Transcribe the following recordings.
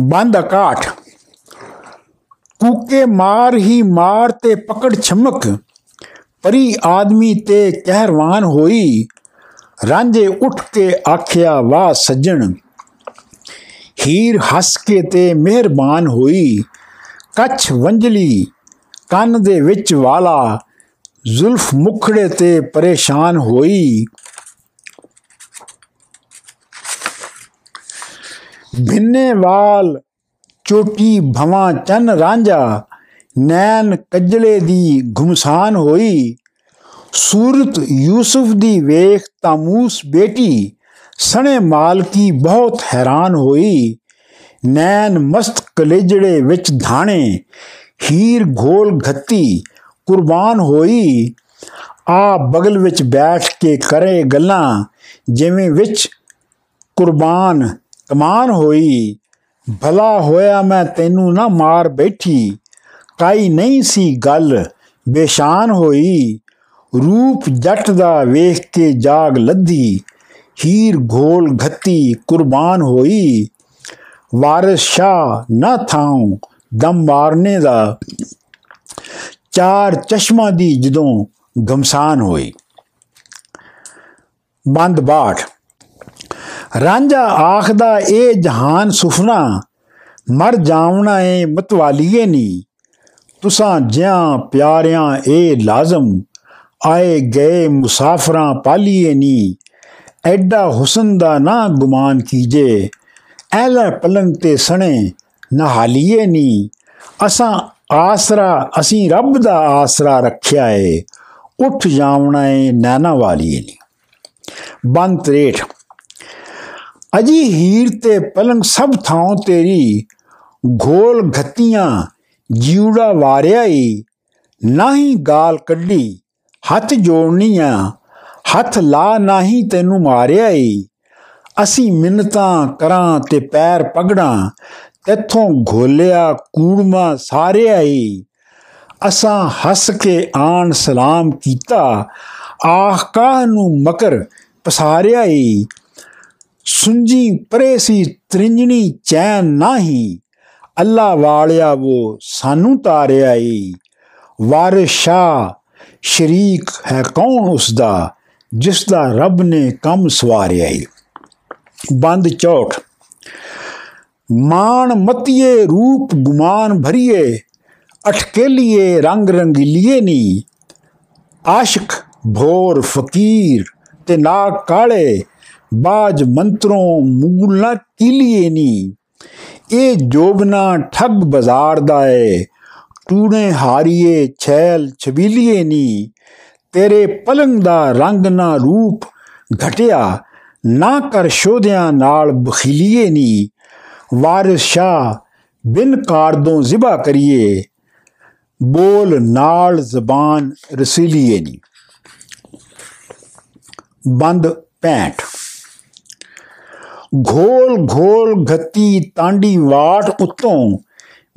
ਬੰਦ ਅਕਾਠ ਕੂਕੇ ਮਾਰ ਹੀ ਮਾਰ ਤੇ ਪਕੜ ਛਮਕ। ਪਰੀ ਆਦਮੀ ਤੇ ਕਹਿਰਵਾਨ ਹੋਈ। ਰਾਂਝੇ ਉੱਠ ਕੇ ਆਖਿਆ, ਵਾਹ ਸੱਜਣ। ਹੀਰ ਹੱਸ ਕੇ ਤੇ ਮਿਹਰਬਾਨ ਹੋਈ। ਕੱਛ ਵੰਜਲੀ ਕੰਨ ਦੇ ਵਿੱਚ ਵਾਲਾ, ਜ਼ੁਲਫ ਮੁਖੜੇ ਤੇ ਪਰੇਸ਼ਾਨ ਹੋਈ। ਬਿੰਨੇ ਵਾਲ ਚੋਟੀ ਭਵਾਂ ਚੰਨ ਰਾਂਝਾ ਨੈਣ ਕੱਜਲੇ ਦੀ ਘੁਮਸਾਨ ਹੋਈ ਸੂਰਤ ਯੂਸਫ ਦੀ ਵੇਖ ਤਾਮੂਸ ਬੇਟੀ ਸਣੇ ਮਾਲਕੀ ਬਹੁਤ ਹੈਰਾਨ ਹੋਈ ਨੈਣ ਮਸਤ ਕਲੇਜੜੇ ਵਿੱਚ ਧਾਣੇ ਹੀਰ ਘੋਲ ਘੱਤੀ ਕੁਰਬਾਨ ਹੋਈ ਆ ਬਗਲ ਵਿੱਚ ਬੈਠ ਕੇ ਕਰੇ ਗੱਲਾਂ ਜਿਵੇਂ ਵਿੱਚ ਕੁਰਬਾਨ ਕਮਾਨ ਹੋਈ। ਭਲਾ ਹੋਇਆ ਮੈਂ ਤੈਨੂੰ ਨਾ ਮਾਰ ਬੈਠੀ। ਕਾਈ ਨਹੀਂ ਸੀ ਗੱਲ, ਬੇਸ਼ਾਨ ਹੋਈ। ਰੂਪ ਜੱਟ ਦਾ ਵੇਖ ਕੇ ਜਾਗ ਲੱਧੀ ਹੀਰ ਘੋਲ ਘੱਤੀ ਕੁਰਬਾਨ ਹੋਈ। ਵਾਰਿਸ ਸ਼ਾ ਨਾ ਥਾਉ ਦਮ ਮਾਰਨੇ ਦਾ। ਚਾਰ ਚਸ਼ਮਾ ਦੀ ਜਦੋਂ ਗਮਸਾਨ ਹੋਈ। ਬੰਦ ਬਾਠ। ਰਾਂਝਾ ਆਖਦਾ, ਇਹ ਜਹਾਨ ਸੁਫਨਾ, ਮਰ ਜਾਵਣਾ ਏ, ਮਤਵਾਲੀਏ ਨੀ। ਤੁਸਾਂ ਜਿਆਂ ਪਿਆਰਿਆਂ ਏ ਲਾਜ਼ਮ, ਆਏ ਗਏ ਮੁਸਾਫਰਾਂ ਪਾਲੀਏ ਨੀ। ਐਡਾ ਹੁਸਨ ਦਾ ਨਾ ਗੁਮਾਨ ਕੀਜੇ, ਐਲਾ ਪਲੰਗ ਤੇ ਸਣੇ, ਨਹਾਲੀਏ ਨੀ। ਅਸਾਂ ਆਸਰਾ, ਅਸੀਂ ਰੱਬ ਦਾ ਆਸਰਾ ਰੱਖਿਆ ਏ, ਉੱਠ ਜਾਵਣਾ ਏ, ਨੈਣਾ ਵਾਲੀਏ ਨੀ। ਬੰਦ ਰੇਠ ਅਜੀ ਹੀਰ ਤੇ ਪਲੰਗ ਸਭ ਥਾਂ ਤੇਰੀ, ਘੋਲ ਘਤੀਆਂ ਜਿਉੜਾ ਵਾਰਿਆ ਈ। ਨਹੀਂ ਗਾਲ ਕੱਢੀ, ਹੱਥ ਜੋੜਨੀਆਂ, ਹੱਥ ਲਾ ਨਹੀਂ ਤੈਨੂੰ ਮਾਰਿਆ ਈ। ਅਸੀਂ ਮਿੰਨਤਾਂ ਕਰਾਂ ਤੇ ਪੈਰ ਪਗੜਾਂ, ਤੇਥੋਂ ਘੋਲਿਆ ਕੂੜਮਾ ਸਾਰਿਆ ਈ। ਅਸਾਂ ਹੱਸ ਕੇ ਆਣ ਸਲਾਮ ਕੀਤਾ ਆਖ ਕਾਹ ਨੂੰ ਮਕਰ ਪਸਾਰਿਆ ਈ। ਸੁੰਜੀ ਪਰੇ ਸੀ ਤ੍ਰਿੰਜਣੀ ਚੈਨ ਨਹੀਂ। ਅੱਲਾ ਵਾਲਿਆ ਉਹ ਸਾਨੂੰ ਤਾਰਿਆ ਈ ਵਾਰਿਸ ਸ਼ਾ ਸ਼ਰੀਕ ਹੈ ਕੌਣ ਉਸ ਦਾ ਜਿਸ ਦਾ ਰੱਬ ਨੇ ਕੰਮ ਸਵਾਰਿਆ ਈ ਬੰਦ ਚੌਟ ਮਾਨ ਮਤੀਏ ਰੂਪ ਗੁਮਾਨ ਭਰੀਏ ਅਟਕੇਲੀਏ ਰੰਗ ਰੰਗੀਲੀਏ ਨੀ। ਆਸ਼ਿਕ, ਭੋਰ, ਫਕੀਰ ਤੇ ਨਾ ਕਾਲੇ ਬਾਜ ਮੰਤਰੋਂ ਮੂਲ ਨਾ ਕੀਲੀਏ ਨੀ। ਇਹ ਜੋਬਨਾ ਠੱਗ ਬਾਜ਼ਾਰ ਦਾ ਏ। ਟੂਣੇ ਹਾਰੀਏ, ਛੈਲ ਛਬੀਲੀਏ ਨੀ। ਤੇਰੇ ਪਲੰਗ ਦਾ ਰੰਗ ਨਾ ਰੂਪ ਘਟਿਆ। ਨਾ ਕਰ ਸ਼ੋਧਿਆਂ ਨਾਲ ਬਖੀਲੀਏ ਨੀ। ਵਾਰਿਸ ਸ਼ਾ ਬਿਨ ਕਾਰਦੋਂ ਜ਼ਿਬਾ ਕਰੀਏ। ਬੋਲ ਨਾਲ ਜ਼ਬਾਨ ਰਸੀਲੀਏ ਨੀ। ਬੰਦ ਪੈਂਟ ਘੋਲ ਘੋਲ ਘਤੀ ਤਾਂਡੀ ਵਾਟ ਉਤੋਂ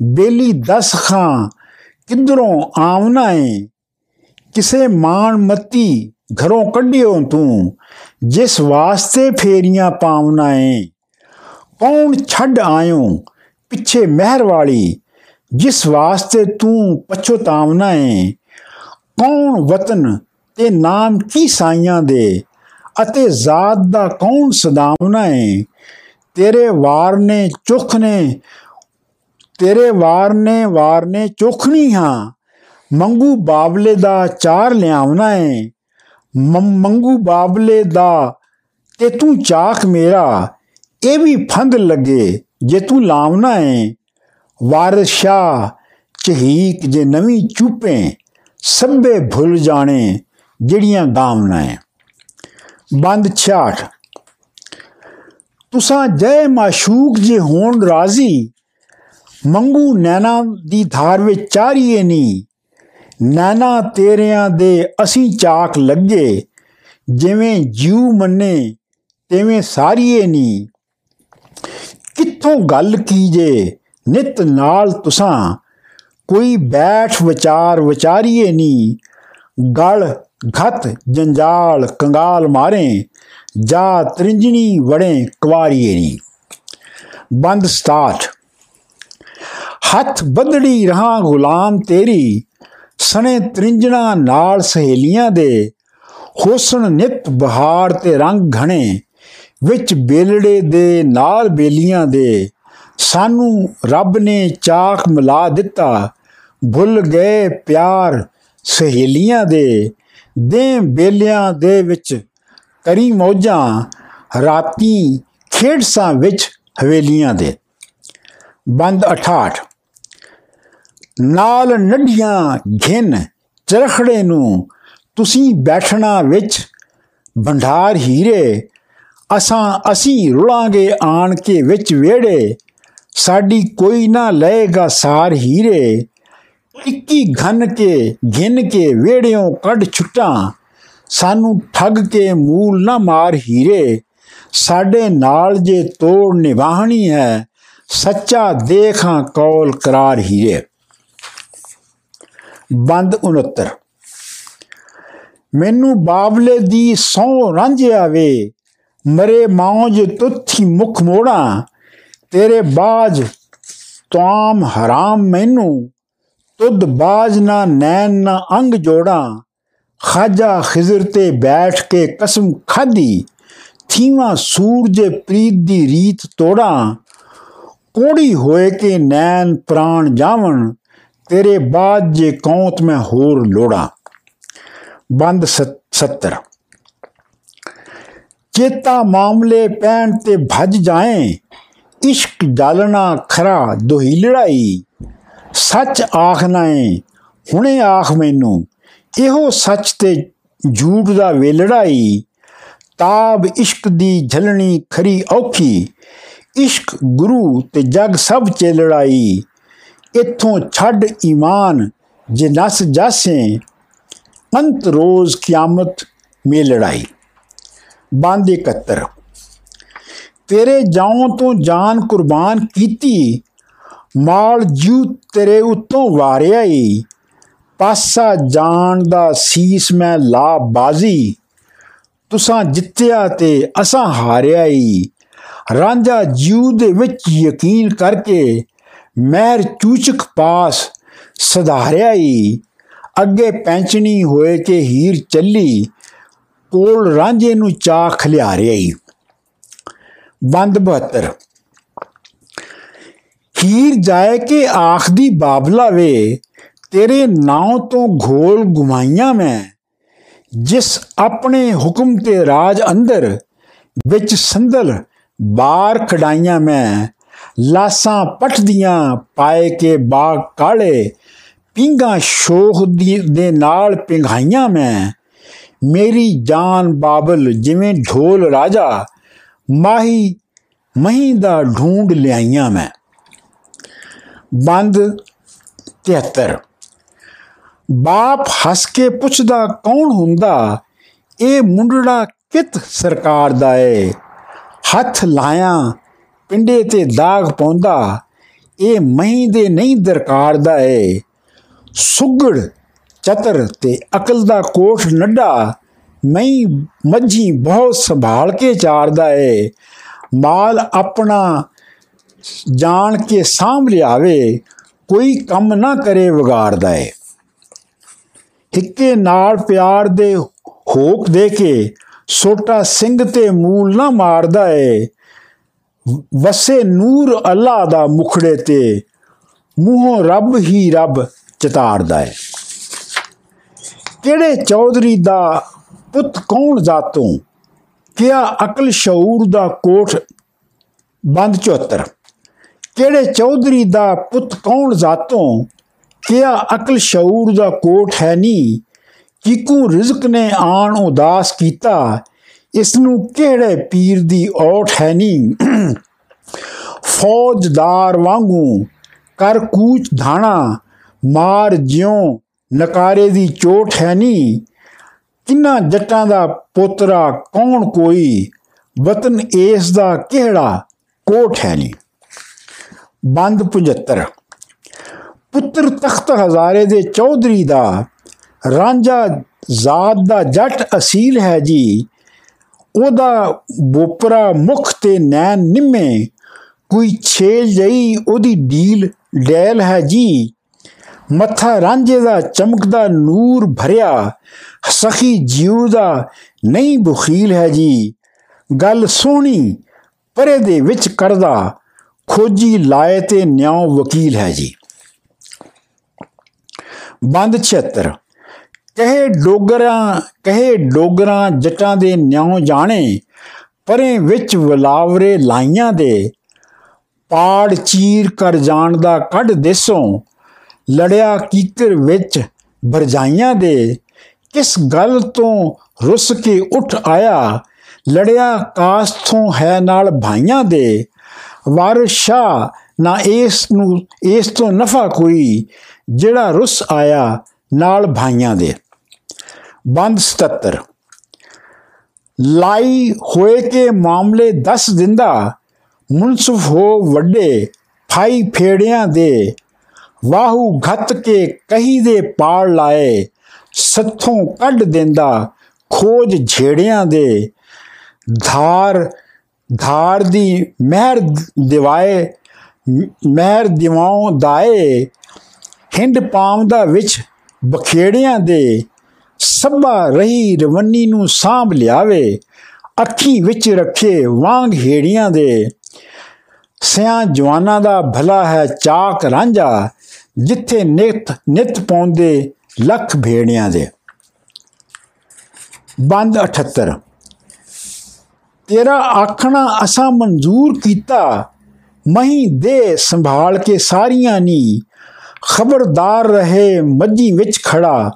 ਬੇਲੀ ਦਸ ਖਾਂ ਕਿਧਰੋਂ ਆਵਨਾ ਏ? ਕਿਸੇ ਮਾਨ ਮਤੀ ਘਰੋਂ ਕੱਢਿਓ ਤੂੰ, ਜਿਸ ਵਾਸਤੇ ਫੇਰੀਆਂ ਪਾਵਨਾ ਏ। ਕੌਣ ਛੱਡ ਆਇਓ ਪਿੱਛੇ ਮਹਿਰ ਵਾਲੀ, ਜਿਸ ਵਾਸਤੇ ਤੂੰ ਪਛਤਾਵਨਾ ਏ? ਕੌਣ ਵਤਨ ਤੇ ਨਾਮ ਕੀ ਸਾਈਆਂ ਦੇ? ਅਤੇ ਜ਼ਾਤ ਦਾ ਕੌਣ ਸਦਾਵਨਾ ਏ? ਤੇਰੇ ਵਾਰ ਨੇ ਚੁਖ ਨੇ ਤੇਰੇ ਵਾਰ ਨੇ ਵਾਰ ਨੇ ਚੁਖਣੀ ਹਾਂ। ਮੰਗੂ ਬਾਬਲੇ ਦਾ ਚਾਰ ਲਿਆਵਨਾ ਏ। ਮੰਗੂ ਬਾਬਲੇ ਦਾ ਤੇ ਤੂੰ ਚਾਖ ਮੇਰਾ। ਇਹ ਵੀ ਫੰਦ ਲੱਗੇ ਜੇ ਤੂੰ ਲਾਵਨਾ ਏ। ਵਾਰਿਸ ਸ਼ਾ ਚਹੀਕ ਜੇ ਨਵੀਂ ਚੂਪੇ, ਸਭੇ ਭੁੱਲ ਜਾਣੇ ਜਿਹੜੀਆਂ ਗਾਵਨਾ ਏ। ਬੰਦ 66 ਤੁਸਾਂ ਜੈ ਮਾਸ਼ੂਕ ਜੇ ਹੋਣ ਰਾਜ਼ੀ, ਮੰਗੂ ਨੈਣਾ ਦੀ ਧਾਰ ਵਿੱਚ ਚਾਰੀਏ ਨੀ। ਨੈਣਾ ਤੇਰਿਆਂ ਦੇ ਅਸੀਂ ਚਾਕ ਲੱਗੇ, ਜਿਵੇਂ ਜੀਉ ਮੰਨੇ, ਤਿਵੇਂ ਸਾਰੀਏ ਨੀ। ਕਿੱਥੋਂ ਗੱਲ ਕੀਜੇ ਨਿਤ ਨਾਲ ਤੁਸਾਂ, ਕੋਈ ਬੈਠ ਵਿਚਾਰ ਵਿਚਾਰੀਏ ਨੀ। ਗਲ ਘਤ ਜੰਜਾਲ ਕੰਗਾਲ ਮਾਰੇ, ਜਾ ਤ੍ਰਿੰਜਣੀ ਵੜੇ ਕੁਵਾਰੀਏ ਨੀ। ਬੰਦ ਸਟਾਰਟ। ਹੱਥ ਬੱਧੜੀ ਰਹਾ ਗੁਲਾਮ ਤੇਰੀ, ਸਣੇ ਤ੍ਰਿੰਜਣਾ ਨਾਲ ਸਹੇਲੀਆਂ ਦੇ। ਹੋਸਣ ਨਿਤ ਬਹਾਰ ਤੇ ਰੰਗ ਘਣੇ, ਵਿੱਚ ਬੇਲੜੇ ਦੇ ਨਾਲ ਬੇਲੀਆਂ ਦੇ। ਸਾਨੂੰ ਰੱਬ ਨੇ ਚਾਖ ਮਿਲਾ ਦਿੱਤਾ, ਭੁੱਲ ਗਏ ਪਿਆਰ ਸਹੇਲੀਆਂ ਦੇ। ਦੇ ਬੇਲਿਆਂ ਦੇ ਵਿੱਚ ਕਰੀ ਮੌਜਾਂ ਰਾਤੀ ਖੇਡਸਾਂ ਵਿੱਚ ਹਵੇਲੀਆਂ ਦੇ। ਬੰਦ 68 ਨਾਲ ਨੱਡੀਆਂ ਘਿਨ ਚਰਖੜੇ ਨੂੰ ਤੁਸੀਂ ਬੈਠਣਾ ਵਿੱਚ ਭੰਡਾਰ ਹੀਰੇ, ਅਸਾਂ ਅਸੀਂ ਰੁਲਾਂਗੇ ਆਣ ਕੇ ਵਿੱਚ ਵੇੜੇ ਸਾਡੀ ਕੋਈ ਨਾ ਲਏਗਾ ਸਾਰ ਹੀਰੇ। ਇੱਕੀ ਘਨ ਕੇ ਘਿਨ ਕੇ ਵੇੜਿਓਂ ਕੱਢ ਛੁੱਟਾਂ। ਸਾਨੂੰ ਠੱਗ ਕੇ ਮੂਲ ਨਾ ਮਾਰ ਹੀਰੇ। ਸਾਡੇ ਨਾਲ ਜੇ ਤੋੜ ਨਿਵਾਹਣੀ ਹੈ, ਸੱਚਾ ਦੇਖਾਂ ਕੌਲ ਕਰਾਰ ਹੀਰੇ। ਬੰਦ 69 ਮੈਨੂੰ ਬਾਬਲੇ ਦੀ ਸੌ ਰਾਂਝਿਆ ਵੇ ਮਰੇ ਮੌਜ ਤੁਥੀ ਮੁਖ ਮੋੜਾ। ਤੇਰੇ ਬਾਜ ਤਾਮ ਹਰਾਮ ਮੈਨੂੰ ਤੁਧ ਬਾਜ ਨਾ ਨੈਣ ਨਾ ਅੰਗ ਜੋੜਾ ਖਾਜਾ ਖਿਜ਼ਰ ਤੇ ਬੈਠ ਕੇ ਕਸਮ ਖਾਦੀ ਥੀਵਾ ਸੂਰਜ ਪ੍ਰੀਤ ਦੀ ਰੀਤ ਤੋੜਾ ਕੋੜੀ ਹੋਏ ਕੇ ਨੈਣ ਪ੍ਰਾਣ ਜਾਵਣ ਤੇਰੇ ਬਾਜ ਜੇ ਕੌਂਤ ਮੈਂ ਹੋਰ ਲੋੜਾ ਬੰਦ 70 ਚੇਤਾ ਮਾਮਲੇ ਪੈਣ ਤੇ ਭੱਜ ਜਾਏ ਇਸ਼ਕ ਜਾਲਣਾ ਖਰਾ ਦੋਹੀ ਲੜਾਈ ਸੱਚ ਆਖਣਾ ਏ। ਹੁਣੇ ਆਖ ਮੈਨੂੰ, ਇਹੋ ਸੱਚ ਤੇ ਝੂਠ ਦਾ ਵੇਲੜਾਈ ਤਾਬ ਇਸ਼ਕ ਦੀ ਝਲਣੀ ਖਰੀ ਔਖੀ। ਇਸ਼ਕ ਗੁਰੂ ਤੇ ਜਗ ਸਭ ਚ ਲੜਾਈ ਇਥੋਂ ਛੱਡ ਈਮਾਨ ਜੇ ਨਸ ਜਾਸੇ, ਅੰਤ ਰੋਜ਼ ਕਿਆਮਤ ਮੇ ਲੜਾਈ ਬੰਦ 71 ਤੇਰੇ ਜਾਉਂ ਤੋਂ ਜਾਨ ਕੁਰਬਾਨ ਕੀਤੀ ਮਾਲ ਜੂ ਤੇਰੇ ਉਤੋਂ ਵਾਰਿਆ ਈ। ਪਾਸਾ ਜਾਣ ਦਾ ਸੀਸ ਮੈਂ ਲਾ ਬਾਜ਼ੀ ਤੁਸਾਂ ਜਿੱਤਿਆ ਤੇ ਅਸਾਂ ਹਾਰਿਆ ਈ। ਰਾਂਝਾ ਜੀਉ ਦੇ ਵਿੱਚ ਯਕੀਨ ਕਰਕੇ ਮਹਿਰ ਚੂਚਕ ਪਾਸ ਸਧਾਰਿਆ ਈ। ਅੱਗੇ ਪੈਂਚਣੀ ਹੋਏ ਕਿ ਹੀਰ ਚੱਲੀ, ਕੋਲ ਰਾਂਝੇ ਨੂੰ ਚਾਖ ਖਲਿਆਰਿਆ ਈ। ਬੰਦ 72 ਹੀਰ ਜਾਏ ਕਿ ਆਖਦੀ ਬਾਬਲਾ ਵੇ, ਤੇਰੇ ਨਾਂ ਤੋਂ ਘੋਲ ਗੁਮਾਈਆਂ ਮੈਂ। ਜਿਸ ਆਪਣੇ ਹੁਕਮ ਤੇ ਰਾਜ ਅੰਦਰ ਵਿੱਚ ਸੰਦਲ ਬਾਰ ਖੜਾਈਆਂ ਮੈਂ, ਲਾਸਾਂ ਪਟਦੀਆਂ ਪਾਏ ਕੇ ਬਾਗ ਕਾਲੇ, ਪਿੰਗਾ ਸ਼ੋਖ ਦੇ ਨਾਲ ਪਿੰਘਾਈਆਂ ਮੈਂ। ਮੇਰੀ ਜਾਨ ਬਾਬਲ ਜਿਵੇਂ ਢੋਲ ਰਾਜਾ, ਮਾਹੀ ਮਹੀਂ ਦਾ ਢੂੰਡ ਲਿਆਈਆਂ ਮੈਂ। ਬੰਦ 73 ਬਾਪ ਹੱਸ ਕੇ ਪੁੱਛਦਾ ਕੌਣ ਹੁੰਦਾ? ਇਹ ਮੁੰਡੜਾ ਕਿਤ ਸਰਕਾਰ ਦਾ ਏ? ਹੱਥ ਲਾਇਆ, ਪਿੰਡੇ ਤੇ ਦਾਗ ਪਾਉਂਦਾ, ਇਹ ਮਹੀਂ ਦੇ ਨਹੀਂ ਦਰਕਾਰ ਦਾ ਏ। ਸੁਗੜ, ਚਤਰ ਤੇ ਅਕਲ ਦਾ ਕੋਠ ਨੱਡਾ ਮਈ ਮੱਝੀ ਬਹੁਤ ਸੰਭਾਲ ਕੇ ਚਾਰਦਾ ਏ। ਮਾਲ ਆਪਣਾ ਜਾਣ ਕੇ ਸਾਂਭ ਲਿਆਵੇ, ਕੋਈ ਕੰਮ ਨਾ ਕਰੇ ਵਿਗਾੜਦਾ ਏ ਹਿੱਕੇ ਨਾਲ ਪਿਆਰ ਦੇ ਹੋਕ ਦੇ ਕੇ ਛੋਟਾ ਸਿੰਘ ਤੇ ਮੂਲ ਨਾ ਮਾਰਦਾ ਏ ਵਸੇ ਨੂਰ ਅੱਲਾ ਦਾ ਮੁਖੜੇ ਤੇ ਮੂੰਹੋਂ ਰੱਬ ਹੀ ਰੱਬ ਚਤਾਰਦਾ ਏ ਕਿਹੜੇ ਚੌਧਰੀ ਦਾ ਪੁੱਤ ਕੌਣ ਜਾਤੋਂ? ਕਿਆ ਅਕਲ ਸ਼ਊਰ ਦਾ ਕੋਠ ਬੰਦ 74 ਕਿਹੜੇ ਚੌਧਰੀ ਦਾ ਪੁੱਤ ਕੌਣ ਜਾਤੋਂ? ਕਿਆ ਅਕਲ ਸ਼ਊਰ ਦਾ ਕੋਟ ਹੈ ਨਹੀਂ? ਕਿਕੂ ਰਿਜ਼ਕ ਨੇ ਆਣ ਉਦਾਸ ਕੀਤਾ। ਇਸ ਨੂੰ ਕਿਹੜੇ ਪੀਰ ਦੀ ਔਠ ਹੈ ਨਹੀਂ? ਫੌਜਦਾਰ ਵਾਂਗੂ ਕਰ ਕੂਚ ਧਾਣਾ, ਮਾਰ ਜਿਉ ਨਕਾਰੇ ਦੀ ਚੋਟ ਹੈ ਨਹੀਂ? ਕਿੰਨਾ ਜੱਟਾਂ ਦਾ ਪੋਤਰਾ ਕੌਣ ਕੋਈ? ਵਤਨ ਏਸ ਦਾ ਕਿਹੜਾ ਕੋਟ ਹੈ ਨਹੀਂ? ਬੰਦ 75 ਪੁੱਤਰ ਤਖਤ ਹਜ਼ਾਰੇ ਦੇ ਚੌਧਰੀ ਦਾ, ਰਾਂਝਾ ਜ਼ਾਤ ਦਾ ਜੱਟ ਅਸੀਲ ਹੈ ਜੀ। ਉਹਦਾ ਬੋਪਰਾ ਮੁਖ ਤੇ ਨੈਣ ਨਿੰਮੇ, ਕੋਈ ਛੇਲ ਜਈ ਉਹਦੀ ਡੀਲ ਡੈਲ ਹੈ ਜੀ। ਮੱਥਾ ਰਾਂਝੇ ਦਾ ਚਮਕਦਾ ਨੂਰ ਭਰਿਆ, ਸਖੀ ਜੀਉ ਦਾ ਨਹੀਂ ਬੁਖੀਲ ਹੈ ਜੀ। ਗੱਲ ਸੋਹਣੀ ਪਰੇ ਦੇ ਵਿੱਚ ਕਰਦਾ ਖੋਜੀ ਲਾਏ ਤੇ ਨਿਆਂ ਵਕੀਲ ਹੈ ਜੀ। ਬੰਦ 76 ਕਹੇ ਡੋਗਰਾਂ ਕਹੇ ਡੋਗਰਾਂ ਜਟਾਂ ਦੇ ਨਿਉ ਜਾਣੇ, ਪਰੇ ਵਿੱਚ ਵਲਾਵਰੇ ਲਾਈਆਂ ਦੇ। ਪਾੜ ਚੀਰ ਕਰ ਜਾਣ ਦਾ ਕੱਢ ਦੇਸੋਂ, ਲੜਿਆ ਕੀਕਰ ਵਿੱਚ ਵਰਜਾਈਆਂ ਦੇ। ਕਿਸ ਗੱਲ ਤੋਂ ਰੁੱਸ ਕੇ ਉੱਠ ਆਇਆ, ਲੜਿਆ ਕਾਸਥੋਂ ਹੈ ਨਾਲ ਭਾਈਆਂ ਦੇ। ਵਾਰਸ਼ਾ ਨਾ ਇਸ ਨੂੰ, ਇਸ ਤੋਂ ਨਫਾ ਕੋਈ ਜਿਹੜਾ ਰੁੱਸ ਆਇਆ ਨਾਲ ਭਾਈਆਂ ਦੇ। ਬੰਦ 77 ਲਾਈ ਹੋਏ ਕੇ ਮਾਮਲੇ ਦੱਸ ਦਿੰਦਾ, ਮੁਨਸਫ ਹੋ ਵੱਡੇ ਫਾਈ ਫੇੜਿਆਂ ਦੇ, ਵਾਹੂ ਘਤ ਕੇ ਕਹੀ ਦੇ ਪਾੜ ਲਾਏ, ਸੱਥੋਂ ਕੱਢ ਦਿੰਦਾ ਖੋਜ ਝੇੜਿਆਂ ਦੇ, ਧਾਰ ਧਾਰ ਦੀ ਮਹਿਰ ਦਿਵਾਏ, ਮਹਿਰ ਦਿਵਾਉ ਦਾਏ, ਹਿੰਡ ਪਾਉਂਦਾ ਵਿੱਚ ਬਖੇੜਿਆਂ ਦੇ, ਸਭਾ ਰਹੀ ਰਵੰਨੀ ਨੂੰ ਸਾਂਭ ਲਿਆਵੇ, ਅੱਖੀ ਵਿੱਚ ਰੱਖੇ ਵਾਂਗ ਹੇੜੀਆਂ ਦੇ। ਸਿਆਂ ਜਵਾਨਾਂ ਦਾ ਭਲਾ ਹੈ ਚਾਕ ਰਾਂਝਾ, ਜਿੱਥੇ ਨਿਤ ਨਿਤ ਪਾਉਂਦੇ ਲੱਖ ਭੇੜਿਆਂ ਦੇ। ਬੰਦ 78 ਤੇਰਾ ਆਖਣਾ ਅਸਾਂ ਮਨਜ਼ੂਰ ਕੀਤਾ। ਮਹੀਂ ਦੇ ਸੰਭਾਲ ਕੇ ਸਾਰੀਆਂ ਨੀ। ਖਬਰਦਾਰ ਰਹੇ ਮੱਜੀ ਵਿੱਚ ਖੜਾ।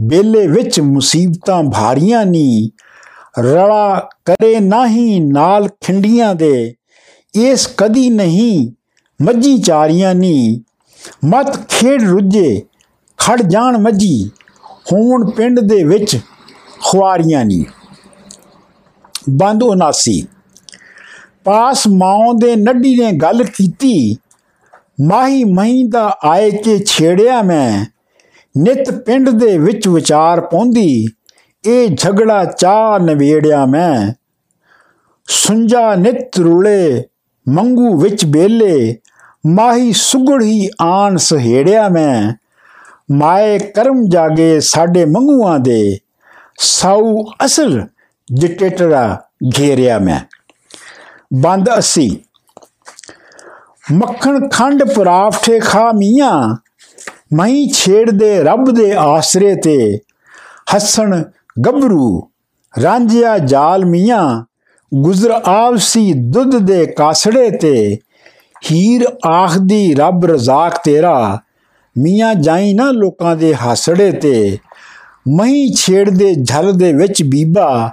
ਬੇਲੇ ਵਿੱਚ ਮੁਸੀਬਤਾਂ ਭਾਰੀਆਂ ਨੀ। ਰੜਾ ਕਰੇ ਨਹੀਂ ਨਾਲ ਖਿੰਡੀਆਂ ਦੇ। ਇਸ ਕਦੀ ਨਹੀਂ ਮੱਜੀ ਚਾਰੀਆਂ ਨੀ। ਮਤ ਖੇਡ ਰੁੱਜੇ ਖੜ ਜਾਣ ਮੱਜੀ ਹੋਣ ਪਿੰਡ ਦੇ ਵਿੱਚ ਖੁਆਰੀਆਂ ਨੀ। ਬੰਦ 79 ਪਾਸ ਮਾਉ ਦੇ ਨੱਡੀ ਨੇ ਗੱਲ ਕੀਤੀ ਮਾਹੀ ਮਹੀਂ ਦਾ ਆਏ ਕੇ ਛੇੜਿਆ ਮੈਂ ਨਿਤ ਪਿੰਡ ਦੇ ਵਿੱਚ ਵਿਚਾਰ ਪੌਂਦੀ ਇਹ ਝਗੜਾ ਚਾ ਨਵੇੜਿਆ ਮੈਂ ਸੁੰਜਾ ਨਿਤ ਰੂਲੇ ਮੰਗੂ ਵਿੱਚ ਬੇਲੇ ਮਾਹੀ ਸੁਗੜ ਹੀ ਆਣ ਸਹੇੜਿਆ ਮੈਂ ਮਾਏ ਕਰਮ ਜਾਗੇ ਸਾਡੇ ਮੰਗੂਆਂ ਦੇ ਸਾਉ ਅਸਲ ਡਿਕਟੇਟਰਾ ਘੇਰਿਆ ਮੈਂ। ਬੰਦ 80 ਮੱਖਣ ਖੰਡ ਪਰਾਫਠੇ ਖਾ ਮੀਆਂ ਮਈ ਛੇੜਦੇ ਰੱਬ ਦੇ ਆਸਰੇ ਤੇ। ਹੱਸਣ ਗੱਭਰੂ, ਰਾਂਝਿਆ ਜਾਲ ਮੀਆਂ, ਗੁਜ਼ਰ ਆਵਸੀ ਦੁੱਧ ਦੇ ਕਾਸੜੇ ਤੇ। ਹੀਰ ਆਖਦੀ ਰੱਬ ਰਜ਼ਾਕ ਤੇਰਾ, ਮੀਆਂ ਜਾਈ ਨਾ ਲੋਕਾਂ ਦੇ ਹਾਸੜੇ ਤੇ। ਮਹੀਂ ਛੇੜਦੇ ਝਲ ਦੇ ਵਿੱਚ ਬੀਬਾ